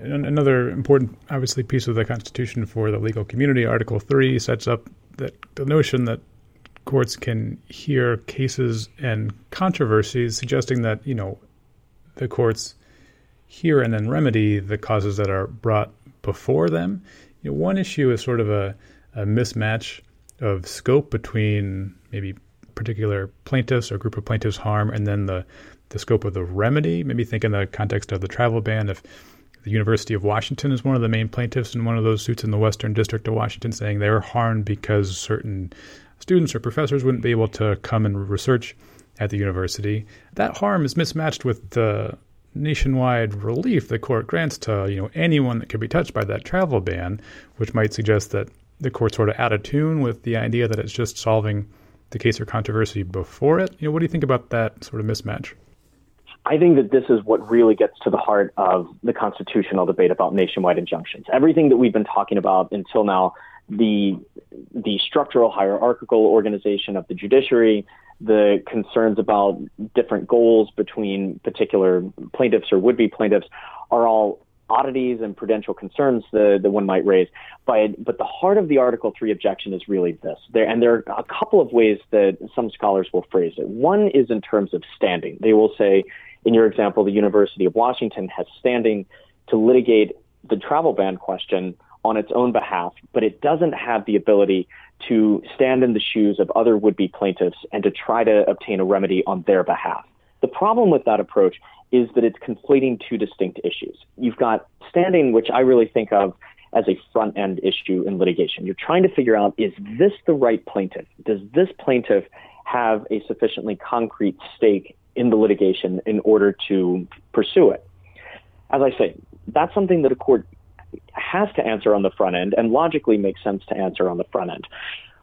Another important, obviously, piece of the Constitution for the legal community, Article 3, sets up that the notion that courts can hear cases and controversies, suggesting that, you know, the courts hear and then remedy the causes that are brought before them. You know, one issue is sort of a, a mismatch of scope between maybe particular plaintiffs or group of plaintiffs harm, and then the the scope of the remedy. Maybe think in the context of the travel ban. If the University of Washington is one of the main plaintiffs in one of those suits in the Western District of Washington, saying they were harmed because certain students or professors wouldn't be able to come and research at the university. That harm is mismatched with the nationwide relief the court grants to you know anyone that could be touched by that travel ban, which might suggest that the court's sort of out of tune with the idea that it's just solving the case or controversy before it. You know, what do you think about that sort of mismatch? I think that this is what really gets to the heart of the constitutional debate about nationwide injunctions. Everything that we've been talking about until now, the the structural hierarchical organization of the judiciary, the concerns about different goals between particular plaintiffs or would-be plaintiffs are all oddities and prudential concerns that, that one might raise. But, but the heart of the Article 3 objection is really this. There, and there are a couple of ways that some scholars will phrase it. One is in terms of standing. They will say, in your example, the University of Washington has standing to litigate the travel ban question on its own behalf, but it doesn't have the ability to stand in the shoes of other would be plaintiffs and to try to obtain a remedy on their behalf. The problem with that approach is that it's conflating two distinct issues. You've got standing, which I really think of as a front end issue in litigation. You're trying to figure out is this the right plaintiff? Does this plaintiff have a sufficiently concrete stake in the litigation in order to pursue it? As I say, that's something that a court has to answer on the front end and logically makes sense to answer on the front end.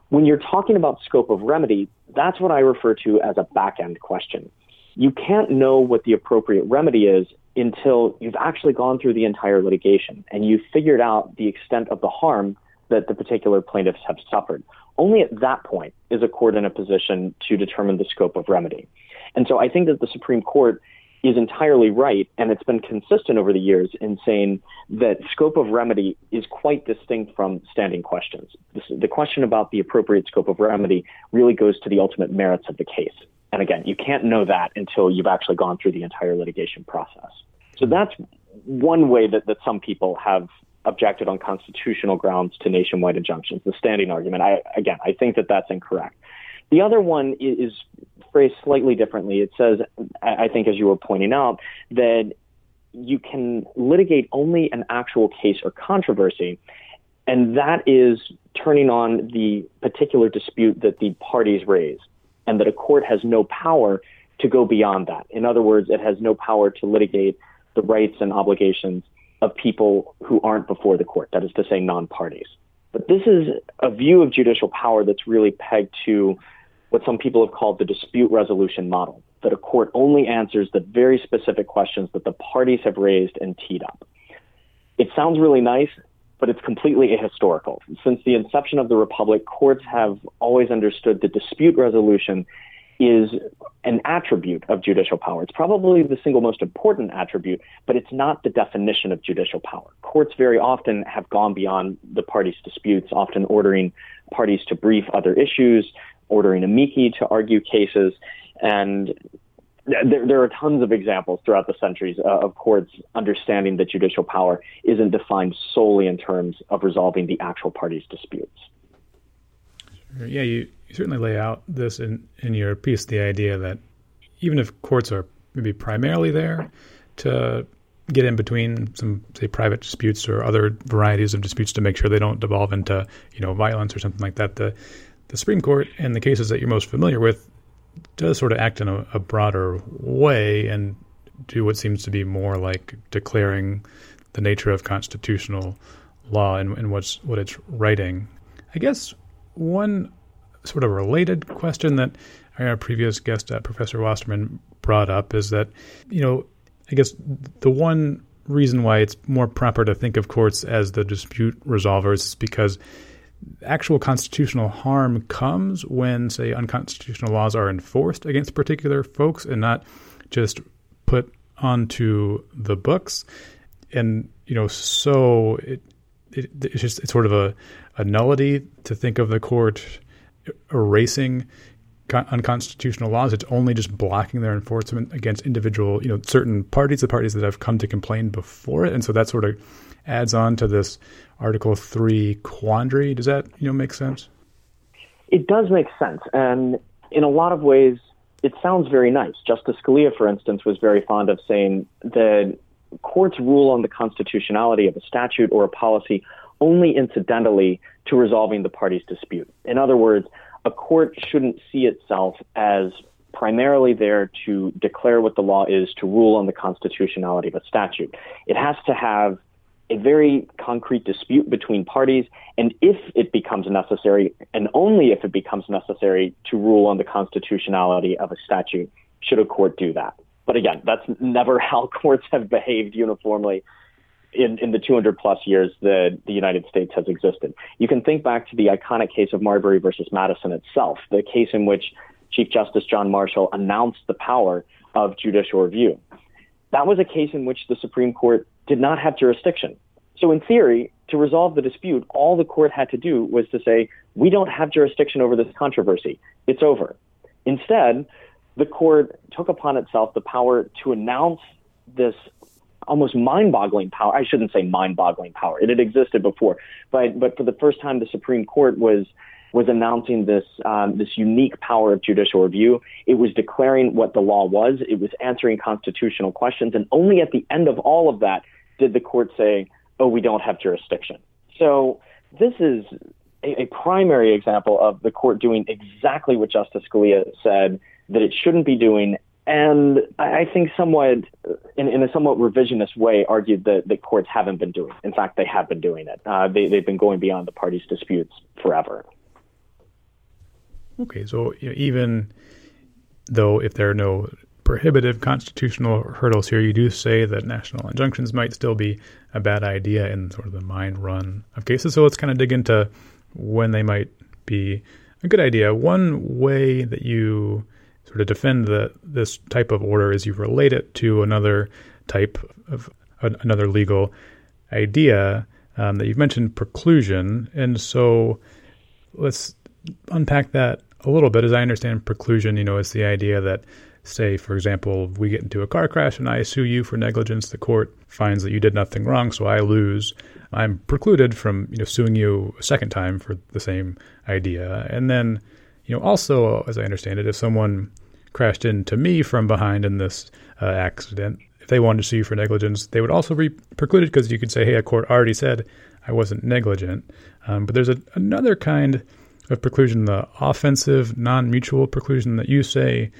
When you're talking about scope of remedy, that's what I refer to as a back end question you can't know what the appropriate remedy is until you've actually gone through the entire litigation and you've figured out the extent of the harm that the particular plaintiffs have suffered. Only at that point is a court in a position to determine the scope of remedy. And so I think that the Supreme Court is entirely right, and it's been consistent over the years in saying that scope of remedy is quite distinct from standing questions. The question about the appropriate scope of remedy really goes to the ultimate merits of the case. And again, you can't know that until you've actually gone through the entire litigation process. So that's one way that, that some people have objected on constitutional grounds to nationwide injunctions, the standing argument. I, again, I think that that's incorrect. The other one is phrased slightly differently. It says, I think, as you were pointing out, that you can litigate only an actual case or controversy, and that is turning on the particular dispute that the parties raise, and that a court has no power to go beyond that. In other words, it has no power to litigate the rights and obligations of people who aren't before the court, that is to say, non parties. But this is a view of judicial power that's really pegged to what some people have called the dispute resolution model, that a court only answers the very specific questions that the parties have raised and teed up. It sounds really nice, but it's completely ahistorical. Since the inception of the Republic, courts have always understood that dispute resolution is an attribute of judicial power. It's probably the single most important attribute, but it's not the definition of judicial power. Courts very often have gone beyond the parties' disputes, often ordering parties to brief other issues, ordering amici to argue cases, and there, there, are tons of examples throughout the centuries uh, of courts understanding that judicial power isn't defined solely in terms of resolving the actual parties' disputes. Yeah, you, you certainly lay out this in, in your piece the idea that even if courts are maybe primarily there to get in between some say private disputes or other varieties of disputes to make sure they don't devolve into you know violence or something like that the the Supreme Court and the cases that you're most familiar with does sort of act in a, a broader way and do what seems to be more like declaring the nature of constitutional law and, and what's what it's writing. I guess one sort of related question that our previous guest, uh, Professor Wasserman, brought up is that, you know, I guess the one reason why it's more proper to think of courts as the dispute resolvers is because actual constitutional harm comes when, say, unconstitutional laws are enforced against particular folks and not just put onto the books. And, you know, so it, it it's just it's sort of a, a nullity to think of the court erasing unconstitutional laws. It's only just blocking their enforcement against individual, you know, certain parties, the parties that have come to complain before it. And so that sort of adds on to this Article 3 quandary. Does that, you know, make sense? It does make sense. And in a lot of ways, it sounds very nice. Justice Scalia, for instance, was very fond of saying that courts rule on the constitutionality of a statute or a policy only incidentally to resolving the party's dispute. In other words, a court shouldn't see itself as primarily there to declare what the law is, to rule on the constitutionality of a statute. It has to have a very concrete dispute between parties, and if it becomes necessary, and only if it becomes necessary, to rule on the constitutionality of a statute, should a court do that. But again, that's never [laughs] how courts have behaved uniformly in, in the 200 plus years that the United States has existed. You can think back to the iconic case of Marbury versus Madison itself, the case in which Chief Justice John Marshall announced the power of judicial review. That was a case in which the Supreme Court did not have jurisdiction. So, in theory, to resolve the dispute, all the court had to do was to say, We don't have jurisdiction over this controversy. It's over. Instead, the court took upon itself the power to announce this almost mind-boggling power. I shouldn't say mind-boggling power. It had existed before, but but for the first time, the Supreme Court was was announcing this um, this unique power of judicial review. It was declaring what the law was. It was answering constitutional questions, and only at the end of all of that did the court say, "Oh, we don't have jurisdiction." So this is a, a primary example of the court doing exactly what Justice Scalia said that it shouldn't be doing and I think somewhat, in, in, a somewhat revisionist way, argued that, the courts haven't been doing. In fact, they have been doing it. Uh, they, they've been going beyond the parties' disputes forever. Okay, so you know, even though if there are no prohibitive constitutional hurdles here. You do say that national injunctions might still be a bad idea in sort of the mine run of cases. So let's kind of dig into when they might be a good idea. One way that you sort of defend the this type of order is you relate it to another type of another legal idea um, that you've mentioned preclusion, and so let's unpack that a little bit. As I understand preclusion, you know, it's the idea that say, for example, we get into a car crash and I sue you for negligence, the court finds that you did nothing wrong, so I lose. I'm precluded from you know suing you a second time for the same idea. And then, you know, also as I understand it, if someone crashed into me from behind in this uh, accident, if they wanted to sue you for negligence, they would also be precluded because you could say, hey, a court already said I wasn't negligent. Um, but there's a, another kind of preclusion, the offensive, non mutual preclusion that you say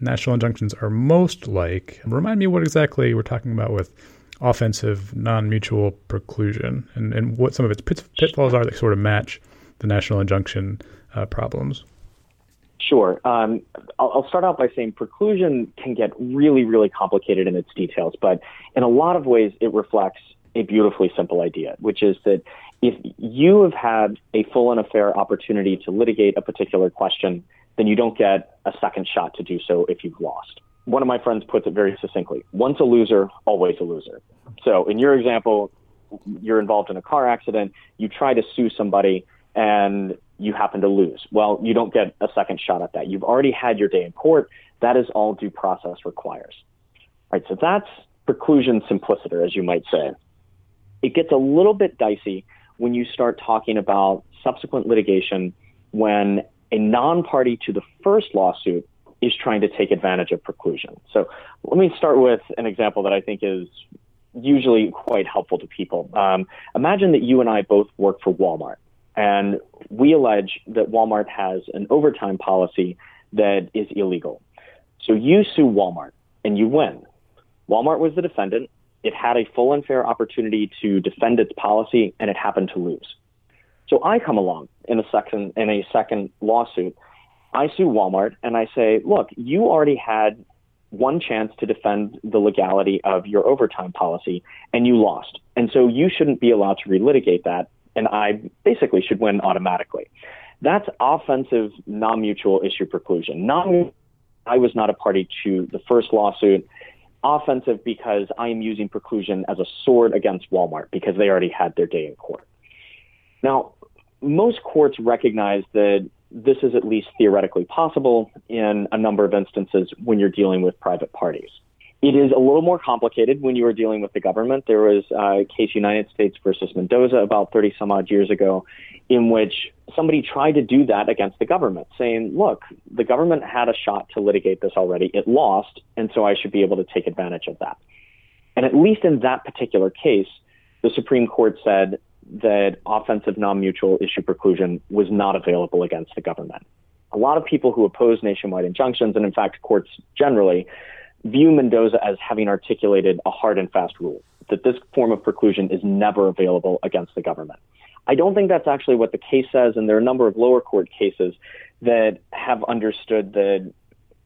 national injunctions are most like. Remind me what exactly we're talking about with offensive, non mutual preclusion and, and what some of its pit, pitfalls are that sort of match the national injunction uh, problems. Sure. Um, I'll, I'll, start out by saying preclusion can get really, really complicated in its details, but in a lot of ways, it reflects a beautifully simple idea, which is that if you have had a full and a fair opportunity to litigate a particular question, then you don't get a second shot to do so if you've lost. One of my friends puts it very succinctly once a loser, always a loser. So, in your example, you're involved in a car accident, you try to sue somebody, and you happen to lose. Well, you don't get a second shot at that. You've already had your day in court. That is all due process requires. All right, so that's preclusion simpliciter, as you might say. It gets a little bit dicey when you start talking about subsequent litigation when a non party to the first lawsuit is trying to take advantage of preclusion. So let me start with an example that I think is usually quite helpful to people. Um, imagine that you and I both work for Walmart, and we allege that Walmart has an overtime policy that is illegal. So you sue Walmart and you win. Walmart was the defendant. It had a full and fair opportunity to defend its policy, and it happened to lose. So I come along in a second in a second lawsuit. I sue Walmart and I say, look, you already had one chance to defend the legality of your overtime policy and you lost. And so you shouldn't be allowed to relitigate that. And I basically should win automatically. That's offensive non mutual issue preclusion. Non I was not a party to the first lawsuit. Offensive because I am using preclusion as a sword against Walmart because they already had their day in court. Now, most courts recognize that this is at least theoretically possible in a number of instances when you're dealing with private parties. It is a little more complicated when you are dealing with the government. There was a case United States versus Mendoza about 30 some odd years ago in which somebody tried to do that against the government, saying, look, the government had a shot to litigate this already. It lost, and so I should be able to take advantage of that. And at least in that particular case, the Supreme Court said that offensive non-mutual issue preclusion was not available against the government. A lot of people who oppose nationwide injunctions, and in fact courts generally, view Mendoza as having articulated a hard and fast rule that this form of preclusion is never available against the government. I don't think that's actually what the case says, and there are a number of lower court cases that have understood that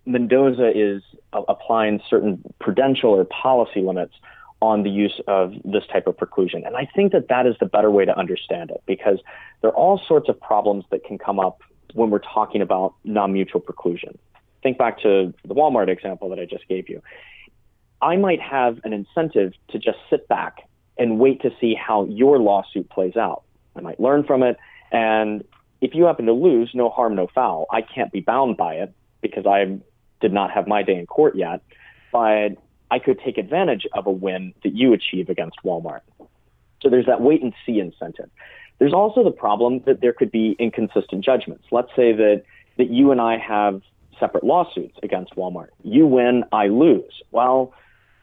Mendoza is applying certain prudential or policy limits on the use of this type of preclusion. And I think that that is the better way to understand it because there are all sorts of problems that can come up when we're talking about non mutual preclusion. Think back to the Walmart example that I just gave you. I might have an incentive to just sit back and wait to see how your lawsuit plays out. I might learn from it. And if you happen to lose, no harm, no foul. I can't be bound by it because I did not have my day in court yet. But I could take advantage of a win that you achieve against Walmart. So there's that wait and see incentive. There's also the problem that there could be inconsistent judgments. Let's say that, that you and I have separate lawsuits against Walmart. You win, I lose. Well,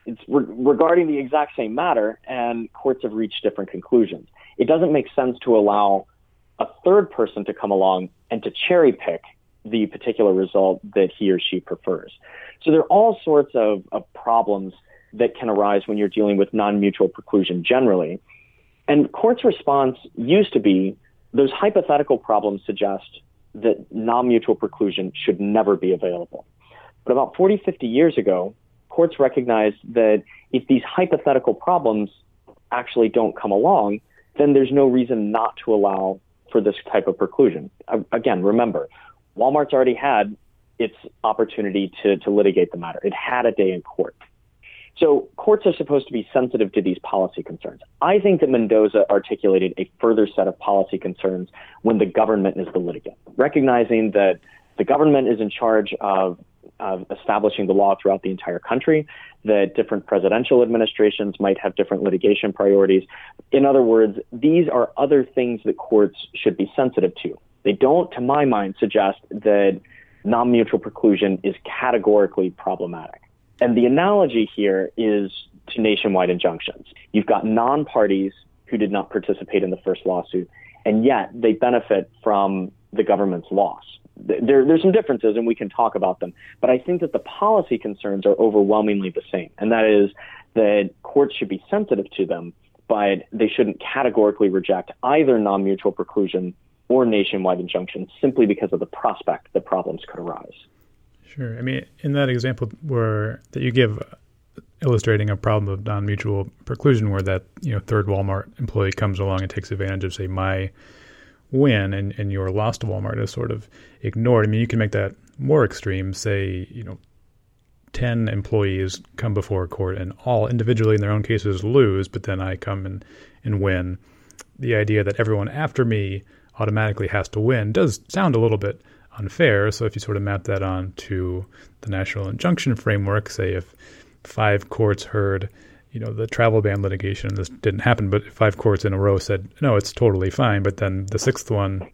it's re- regarding the exact same matter, and courts have reached different conclusions. It doesn't make sense to allow a third person to come along and to cherry pick the particular result that he or she prefers. So there are all sorts of, of problems that can arise when you're dealing with non-mutual preclusion generally. And court's response used to be those hypothetical problems suggest that non-mutual preclusion should never be available. But about 40, 50 years ago, courts recognized that if these hypothetical problems actually don't come along, then there's no reason not to allow for this type of preclusion. Again, remember, Walmart's already had its opportunity to, to litigate the matter. It had a day in court. So courts are supposed to be sensitive to these policy concerns. I think that Mendoza articulated a further set of policy concerns when the government is the litigant, recognizing that the government is in charge of, of establishing the law throughout the entire country, that different presidential administrations might have different litigation priorities. In other words, these are other things that courts should be sensitive to. They don't, to my mind, suggest that non mutual preclusion is categorically problematic. And the analogy here is to nationwide injunctions. You've got non parties who did not participate in the first lawsuit, and yet they benefit from the government's loss. There, there's some differences, and we can talk about them. But I think that the policy concerns are overwhelmingly the same, and that is that courts should be sensitive to them, but they shouldn't categorically reject either non mutual preclusion or nationwide injunctions simply because of the prospect that problems could arise. Sure. I mean, in that example where that you give, illustrating a problem of non-mutual preclusion, where that you know third Walmart employee comes along and takes advantage of, say, my win, and and your loss to Walmart is sort of ignored. I mean, you can make that more extreme. Say, you know, ten employees come before a court and all individually in their own cases lose, but then I come and and win. The idea that everyone after me automatically has to win does sound a little bit unfair. So if you sort of map that on to the national injunction framework, say if five courts heard, you know, the travel ban litigation, this didn't happen, but five courts in a row said, no, it's totally fine. But then the sixth one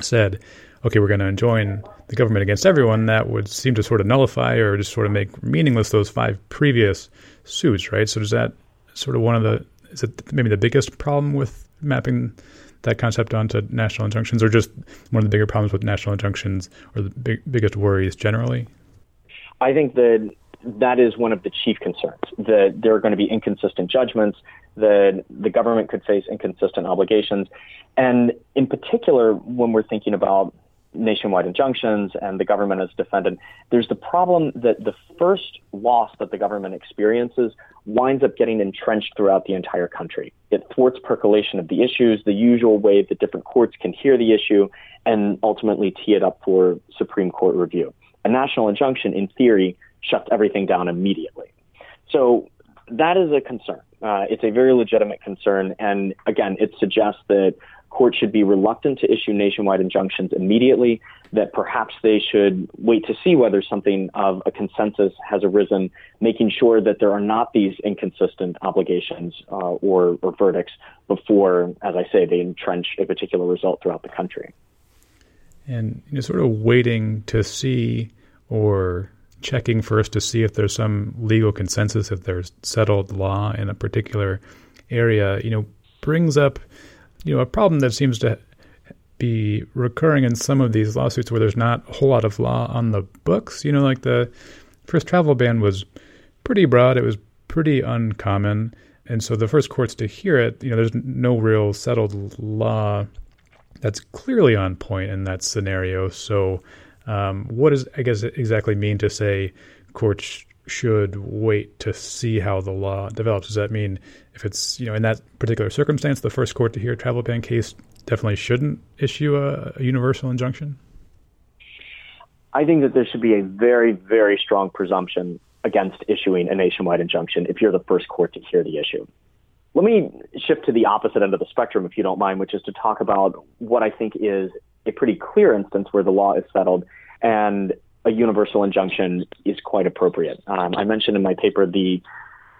said, okay, we're going to enjoin the government against everyone, that would seem to sort of nullify or just sort of make meaningless those five previous suits, right? So is that sort of one of the, is it maybe the biggest problem with mapping that concept onto national injunctions, or just one of the bigger problems with national injunctions, or the big, biggest worries generally? I think that that is one of the chief concerns. That there are going to be inconsistent judgments. That the government could face inconsistent obligations, and in particular, when we're thinking about nationwide injunctions and the government as defendant, there's the problem that the first loss that the government experiences winds up getting entrenched throughout the entire country. It thwarts percolation of the issues, the usual way that different courts can hear the issue, and ultimately tee it up for Supreme Court review. A national injunction, in theory, shuts everything down immediately. So that is a concern. Uh, it's a very legitimate concern. And again, it suggests that courts should be reluctant to issue nationwide injunctions immediately, that perhaps they should wait to see whether something of a consensus has arisen, making sure that there are not these inconsistent obligations uh, or, or verdicts before, as I say, they entrench a particular result throughout the country. And you know, sort of waiting to see or checking first to see if there's some legal consensus, if there's settled law in a particular area, you know, brings up you know, a problem that seems to be recurring in some of these lawsuits where there's not a whole lot of law on the books. You know, like the first travel ban was pretty broad, it was pretty uncommon. And so the first courts to hear it, you know, there's no real settled law that's clearly on point in that scenario. So, um, what does I guess exactly mean to say courts should wait to see how the law develops? Does that mean if it's you know in that particular circumstance, the first court to hear a travel ban case definitely shouldn't issue a, a universal injunction? I think that there should be a very, very strong presumption against issuing a nationwide injunction if you're the first court to hear the issue. Let me shift to the opposite end of the spectrum, if you don't mind, which is to talk about what I think is a pretty clear instance where the law is settled and a universal injunction is quite appropriate. Um, I mentioned in my paper the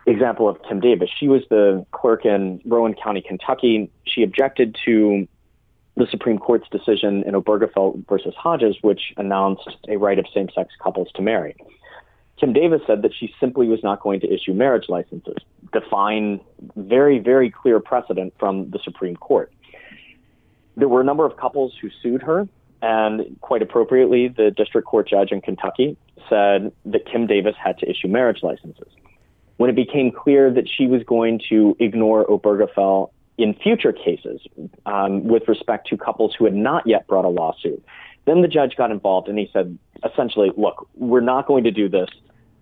example of Kim Davis. She was the clerk in Rowan County, Kentucky. She objected to the Supreme Court's decision in Obergefell versus Hodges, which announced a right of same sex couples to marry. Kim Davis said that she simply was not going to issue marriage licenses, define very, very clear precedent from the Supreme Court. There were a number of couples who sued her and quite appropriately, the district court judge in Kentucky said that Kim Davis had to issue marriage licenses. When it became clear that she was going to ignore Obergefell in future cases um, with respect to couples who had not yet brought a lawsuit, then the judge got involved and he said, essentially, look, we're not going to do this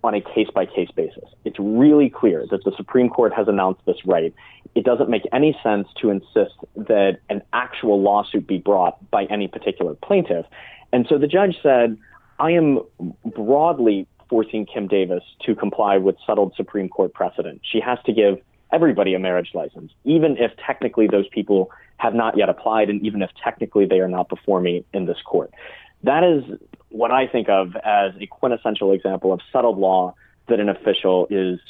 on a case by case basis. It's really clear that the Supreme Court has announced this right. It doesn't make any sense to insist that an actual lawsuit be brought by any particular plaintiff. And so the judge said, I am broadly forcing Kim Davis to comply with settled Supreme Court precedent. She has to give everybody a marriage license, even if technically those people have not yet applied, and even if technically they are not before me in this court. That is what I think of as a quintessential example of settled law that an official is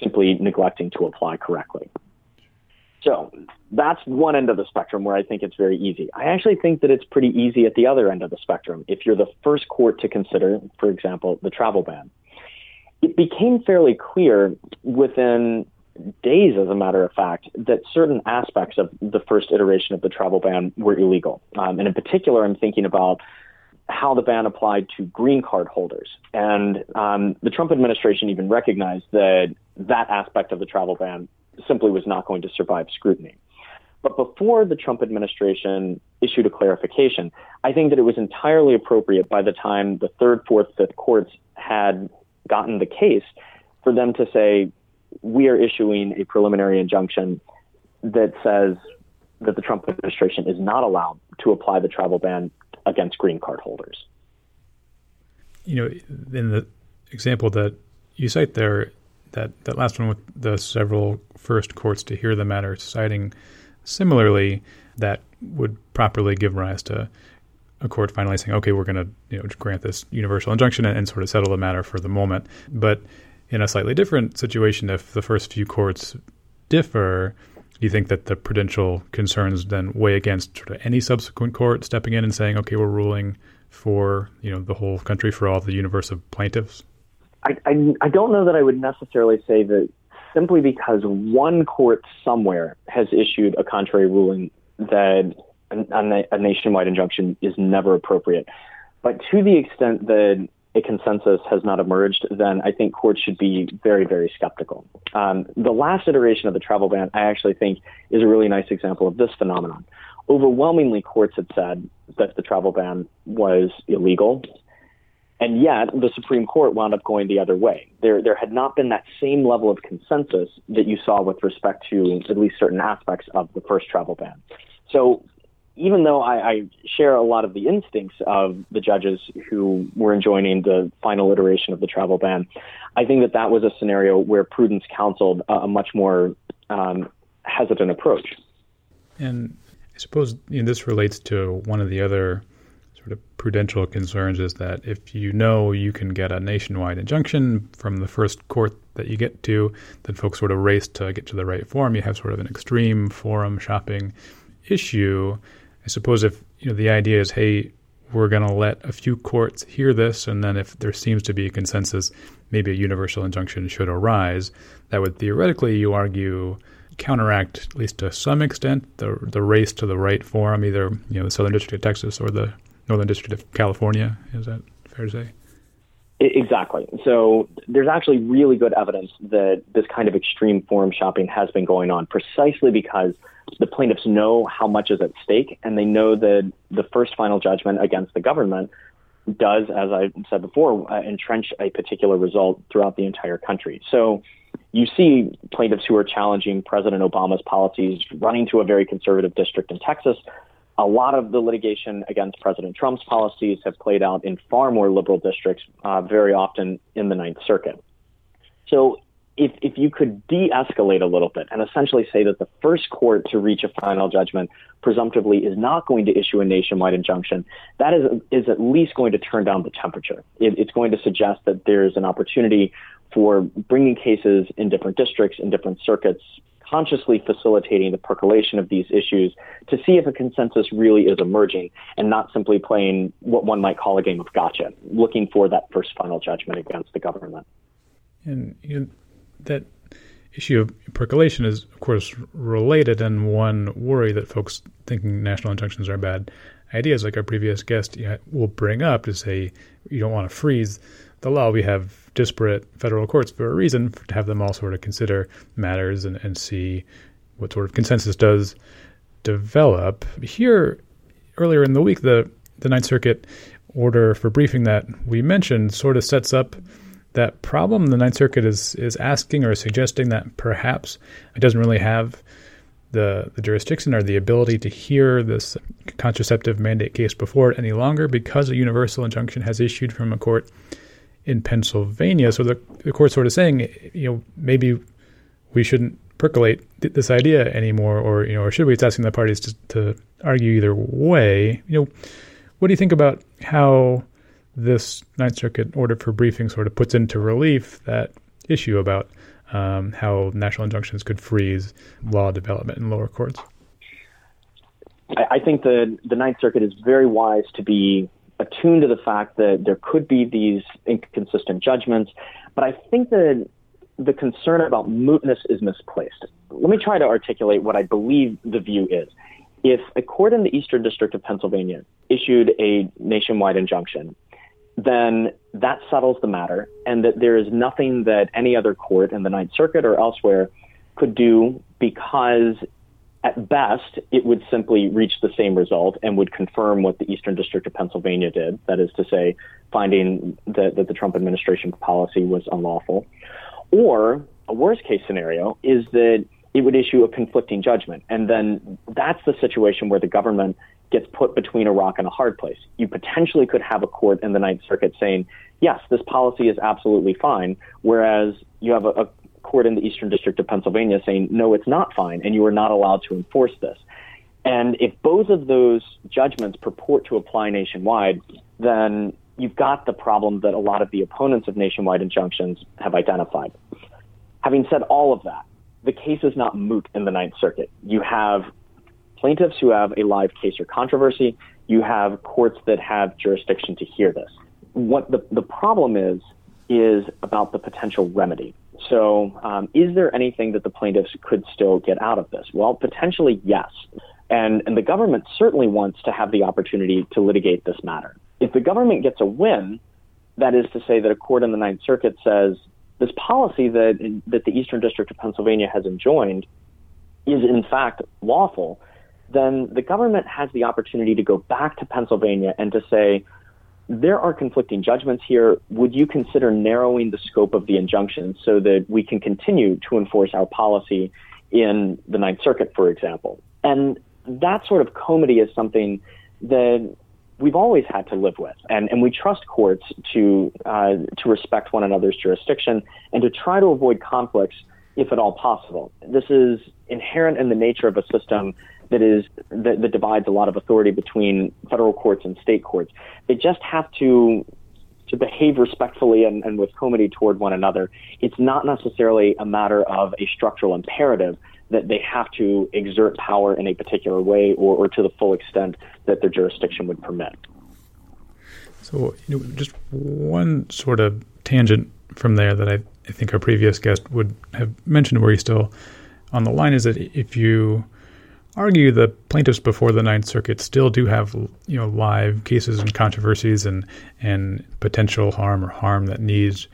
simply neglecting to apply correctly. So that's one end of the spectrum where I think it's very easy. I actually think that it's pretty easy at the other end of the spectrum. If you're the first court to consider, for example, the travel ban, it became fairly clear within days, as a matter of fact, that certain aspects of the first iteration of the travel ban were illegal. Um, and in particular, I'm thinking about how the ban applied to green card holders. And um, the Trump administration even recognized that that aspect of the travel ban simply was not going to survive scrutiny. But before the Trump administration issued a clarification, I think that it was entirely appropriate by the time the third, fourth, fifth courts had gotten the case for them to say, we are issuing a preliminary injunction that says that the Trump administration is not allowed to apply the travel ban against green card holders. You know, in the example that you cite there, that, that last one with the several first courts to hear the matter citing similarly, that would properly give rise to a court finally saying, okay, we're going to you know grant this universal injunction and, and, sort of settle the matter for the moment. But in a slightly different situation, if the first few courts differ, do you think that the prudential concerns then weigh against sort of any subsequent court stepping in and saying, okay, we're ruling for you know the whole country for all the universe of plaintiffs? I, I, I don't know that I would necessarily say that simply because one court somewhere has issued a contrary ruling that a, a nationwide injunction is never appropriate. But to the extent that a consensus has not emerged, then I think courts should be very, very skeptical. Um, the last iteration of the travel ban, I actually think, is a really nice example of this phenomenon. Overwhelmingly, courts had said that the travel ban was illegal, and yet the Supreme Court wound up going the other way. There, there had not been that same level of consensus that you saw with respect to at least certain aspects of the first travel ban. So even though I, I, share a lot of the instincts of the judges who were enjoining the final iteration of the travel ban, I think that that was a scenario where prudence counseled a, a much more um, hesitant approach. And I suppose you know, this relates to one of the other sort of prudential concerns is that if you know you can get a nationwide injunction from the first court that you get to, then folks sort of race to get to the right forum. You have sort of an extreme forum shopping issue I suppose if you know the idea is, hey, we're going to let a few courts hear this, and then if there seems to be a consensus, maybe a universal injunction should arise. That would theoretically, you argue, counteract at least to some extent the the race to the right forum, either you know the Southern District of Texas or the Northern District of California. Is that fair to say? Exactly. So there's actually really good evidence that this kind of extreme forum shopping has been going on precisely because the plaintiffs know how much is at stake and they know that the first final judgment against the government does, as I said before, uh, entrench a particular result throughout the entire country. So you see plaintiffs who are challenging President Obama's policies running to a very conservative district in Texas a lot of the litigation against President Trump's policies have played out in far more liberal districts, uh, very often in the Ninth Circuit. So, if, if you could de escalate a little bit and essentially say that the first court to reach a final judgment presumptively is not going to issue a nationwide injunction, that is, is at least going to turn down the temperature. It, it's going to suggest that there's an opportunity for bringing cases in different districts, in different circuits, consciously facilitating the percolation of these issues to see if a consensus really is emerging and not simply playing what one might call a game of gotcha, looking for that first final judgment against the government. And you know, that issue of percolation is, of course, related, and one worry that folks thinking national injunctions are bad ideas, like our previous guest will bring up to say you don't want to freeze the law. We have disparate federal courts for a reason to have them all sort of consider matters and, and see what sort of consensus does develop. Here, earlier in the week, the the Ninth Circuit order for briefing that we mentioned sort of sets up that problem. The Ninth Circuit is is asking or suggesting that perhaps it doesn't really have the, the jurisdiction or the ability to hear this contraceptive mandate case before it any longer because a universal injunction has issued from a court in Pennsylvania. So the, the court's sort of saying, you know, maybe we shouldn't percolate th- this idea anymore, or you know, or should we? It's asking the parties to, to argue either way. You know, what do you think about how this Ninth Circuit order for briefing sort of puts into relief that issue about um, how national injunctions could freeze law development in lower courts? I, think the the Ninth Circuit is very wise to be attuned to the fact that there could be these inconsistent judgments, but I think that the concern about mootness is misplaced. Let me try to articulate what I believe the view is. If a court in the Eastern District of Pennsylvania issued a nationwide injunction, then that settles the matter, and that there is nothing that any other court in the Ninth Circuit or elsewhere could do because at best, it would simply reach the same result and would confirm what the Eastern District of Pennsylvania did. That is to say, finding that, that the Trump administration policy was unlawful. Or a worst case scenario is that it would issue a conflicting judgment. And then that's the situation where the government gets put between a rock and a hard place. You potentially could have a court in the Ninth Circuit saying, yes, this policy is absolutely fine, whereas you have a, a court in the Eastern District of Pennsylvania saying, no, it's not fine, and you are not allowed to enforce this. And if both of those judgments purport to apply nationwide, then you've got the problem that a lot of the opponents of nationwide injunctions have identified. Having said all of that, the case is not moot in the Ninth Circuit. You have plaintiffs who have a live case or controversy. You have courts that have jurisdiction to hear this. What the, the problem is, is about the potential remedy. So, um, is there anything that the plaintiffs could still get out of this? Well, potentially, yes. And, and the government certainly wants to have the opportunity to litigate this matter. If the government gets a win, that is to say that a court in the Ninth Circuit says this policy that, that the Eastern District of Pennsylvania has enjoined is in fact lawful, then the government has the opportunity to go back to Pennsylvania and to say, there are conflicting judgments here. Would you consider narrowing the scope of the injunction so that we can continue to enforce our policy in the Ninth Circuit, for example? And that sort of comity is something that we've always had to live with, and, and we trust courts to uh, to respect one another's jurisdiction and to try to avoid conflicts if at all possible. This is inherent in the nature of a system that is that, that divides a lot of authority between federal courts and state courts. They just have to to behave respectfully and, and with comity toward one another. It's not necessarily a matter of a structural imperative that they have to exert power in a particular way or, or to the full extent that their jurisdiction would permit. So, you know, just one sort of tangent from there that I, I think our previous guest would have mentioned where he's still on the line is that if you argue the plaintiffs before the Ninth Circuit still do have you know live cases and controversies and and potential harm or harm that needs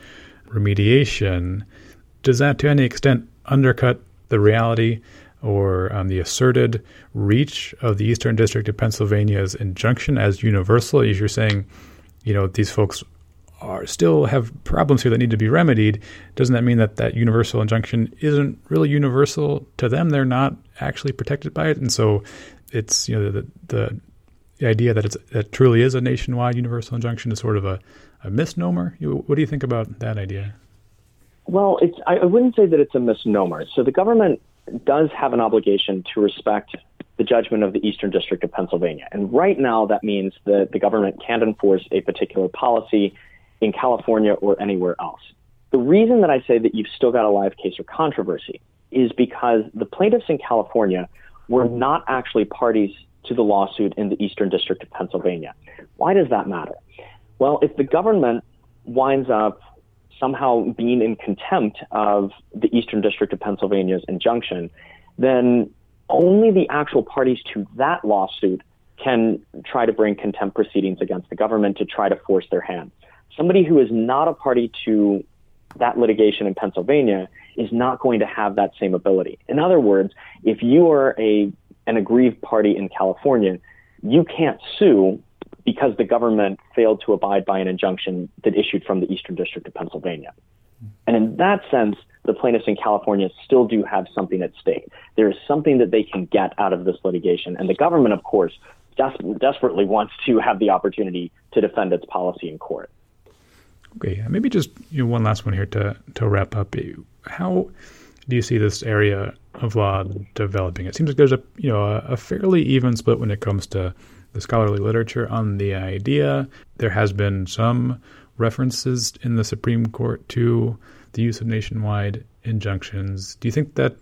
remediation. Does that to any extent undercut the reality or um, the asserted reach of the Eastern District of Pennsylvania's injunction as universal? As you're saying, you know these folks are still have problems here that need to be remedied, doesn't that mean that that universal injunction isn't really universal to them? They're not actually protected by it, and so it's you know the the, the idea that it's that truly is a nationwide universal injunction is sort of a, a misnomer. what do you think about that idea? Well, it's I wouldn't say that it's a misnomer. So the government does have an obligation to respect the judgment of the Eastern District of Pennsylvania. And right now, that means that the government can't enforce a particular policy in California or anywhere else. The reason that I say that you've still got a live case or controversy is because the plaintiffs in California were not actually parties to the lawsuit in the Eastern District of Pennsylvania. Why does that matter? Well, if the government winds up somehow being in contempt of the Eastern District of Pennsylvania's injunction, then only the actual parties to that lawsuit can try to bring contempt proceedings against the government to try to force their hand somebody who is not a party to that litigation in Pennsylvania is not going to have that same ability. In other words, if you are a an aggrieved party in California, you can't sue because the government failed to abide by an injunction that issued from the Eastern District of Pennsylvania. And in that sense, the plaintiffs in California still do have something at stake. There is something that they can get out of this litigation. And the government, of course, des- desperately wants to have the opportunity to defend its policy in court. Okay, maybe just you know, one last one here to, to wrap up. How do you see this area of law developing? It seems like there's a you know a, a fairly even split when it comes to the scholarly literature on the idea. There has been some references in the Supreme Court to the use of nationwide injunctions. Do you think that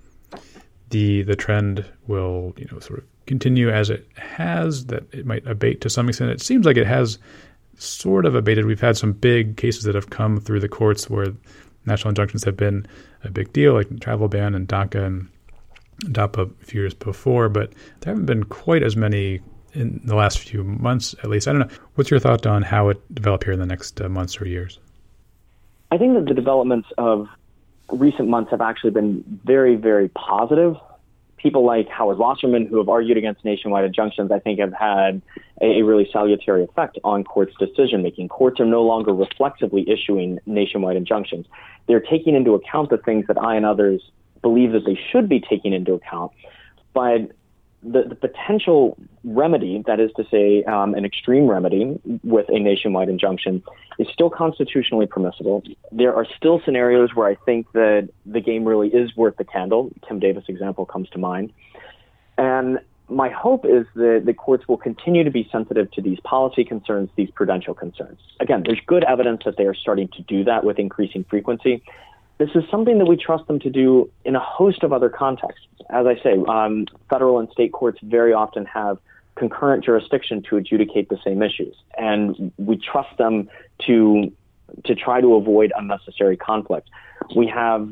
the the trend will you know sort of continue as it has? That it might abate to some extent. It seems like it has sort of abated. We've had some big cases that have come through the courts where national injunctions have been a big deal, like travel ban and DACA and DAPA a few years before, but there haven't been quite as many in the last few months, at least. I don't know. What's your thought on how it develop here in the next uh, months or years? I think that the developments of recent months have actually been very, very positive. People like Howard Wasserman, who have argued against nationwide injunctions, I think have had a, really salutary effect on courts' decision making. Courts are no longer reflexively issuing nationwide injunctions. They're taking into account the things that I and others believe that they should be taking into account, but the, the potential remedy, that is to say, um, an extreme remedy with a nationwide injunction, is still constitutionally permissible. There are still scenarios where I think that the game really is worth the candle. Kim Davis example comes to mind. And my hope is that the courts will continue to be sensitive to these policy concerns, these prudential concerns. Again, there's good evidence that they are starting to do that with increasing frequency. This is something that we trust them to do in a host of other contexts. As I say, um, federal and state courts very often have concurrent jurisdiction to adjudicate the same issues, and we trust them to to try to avoid unnecessary conflict. We have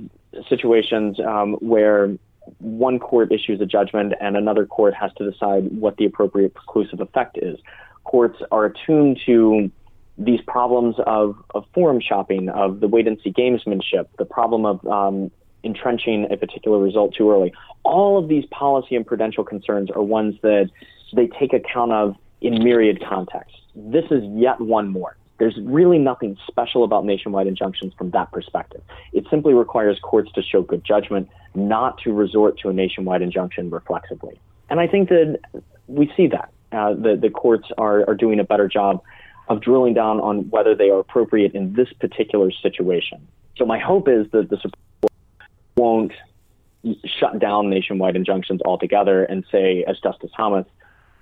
situations um, where one court issues a judgment and another court has to decide what the appropriate preclusive effect is. Courts are attuned to these problems of, of forum shopping, of the wait and see gamesmanship, the problem of um, entrenching a particular result too early. All of these policy and prudential concerns are ones that they take account of in myriad contexts. This is yet one more. There's really nothing special about nationwide injunctions from that perspective. It simply requires courts to show good judgment, not to resort to a nationwide injunction reflexively. And I think that we see that. Uh, the, the courts are, are doing a better job of drilling down on whether they are appropriate in this particular situation. So my hope is that the Supreme Court won't shut down nationwide injunctions altogether and say, as Justice Thomas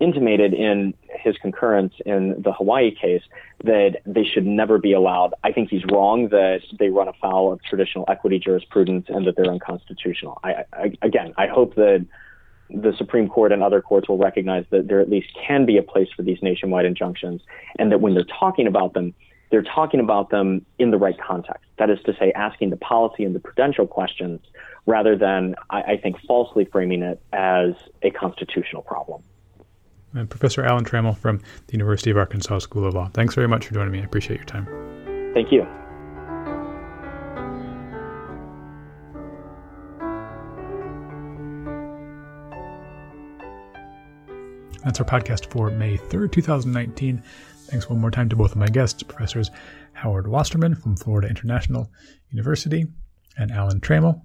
intimated in his concurrence in the Hawaii case, that they should never be allowed. I think he's wrong that they run afoul of traditional equity jurisprudence and that they're unconstitutional. I, I, again, I hope that the Supreme Court and other courts will recognize that there at least can be a place for these nationwide injunctions, and that when they're talking about them, they're talking about them in the right context. That is to say, asking the policy and the prudential questions rather than, I, I think, falsely framing it as a constitutional problem. And Professor Alan Trammell from the University of Arkansas School of Law. Thanks very much for joining me. I appreciate your time. Thank you. That's our podcast for May 3rd, 2019. Thanks one more time to both of my guests, Professors Howard Wasserman from Florida International University and Alan Trammell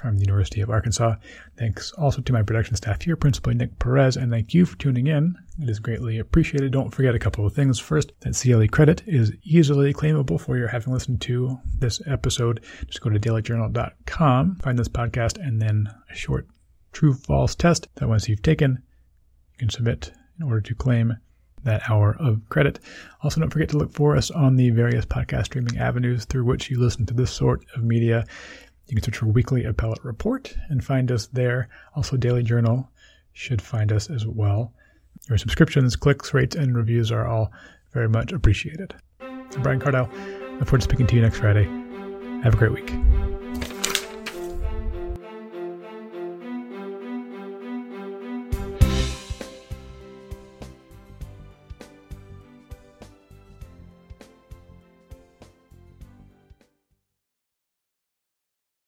from the University of Arkansas. Thanks also to my production staff here, principally Nick Perez, and thank you for tuning in. It is greatly appreciated. Don't forget a couple of things. First, that CLE credit is easily claimable for your having listened to this episode. Just go to dailyjournal.com, find this podcast, and then a short true false test that once you've taken, you can submit in order to claim that hour of credit. Also, don't forget to look for us on the various podcast streaming avenues through which you listen to this sort of media. You can search for Weekly Appellate Report and find us there. Also, Daily Journal should find us as well. Your subscriptions, clicks, rates, and reviews are all very much appreciated. I'm Brian Cardell. Look forward to speaking to you next Friday. Have a great week.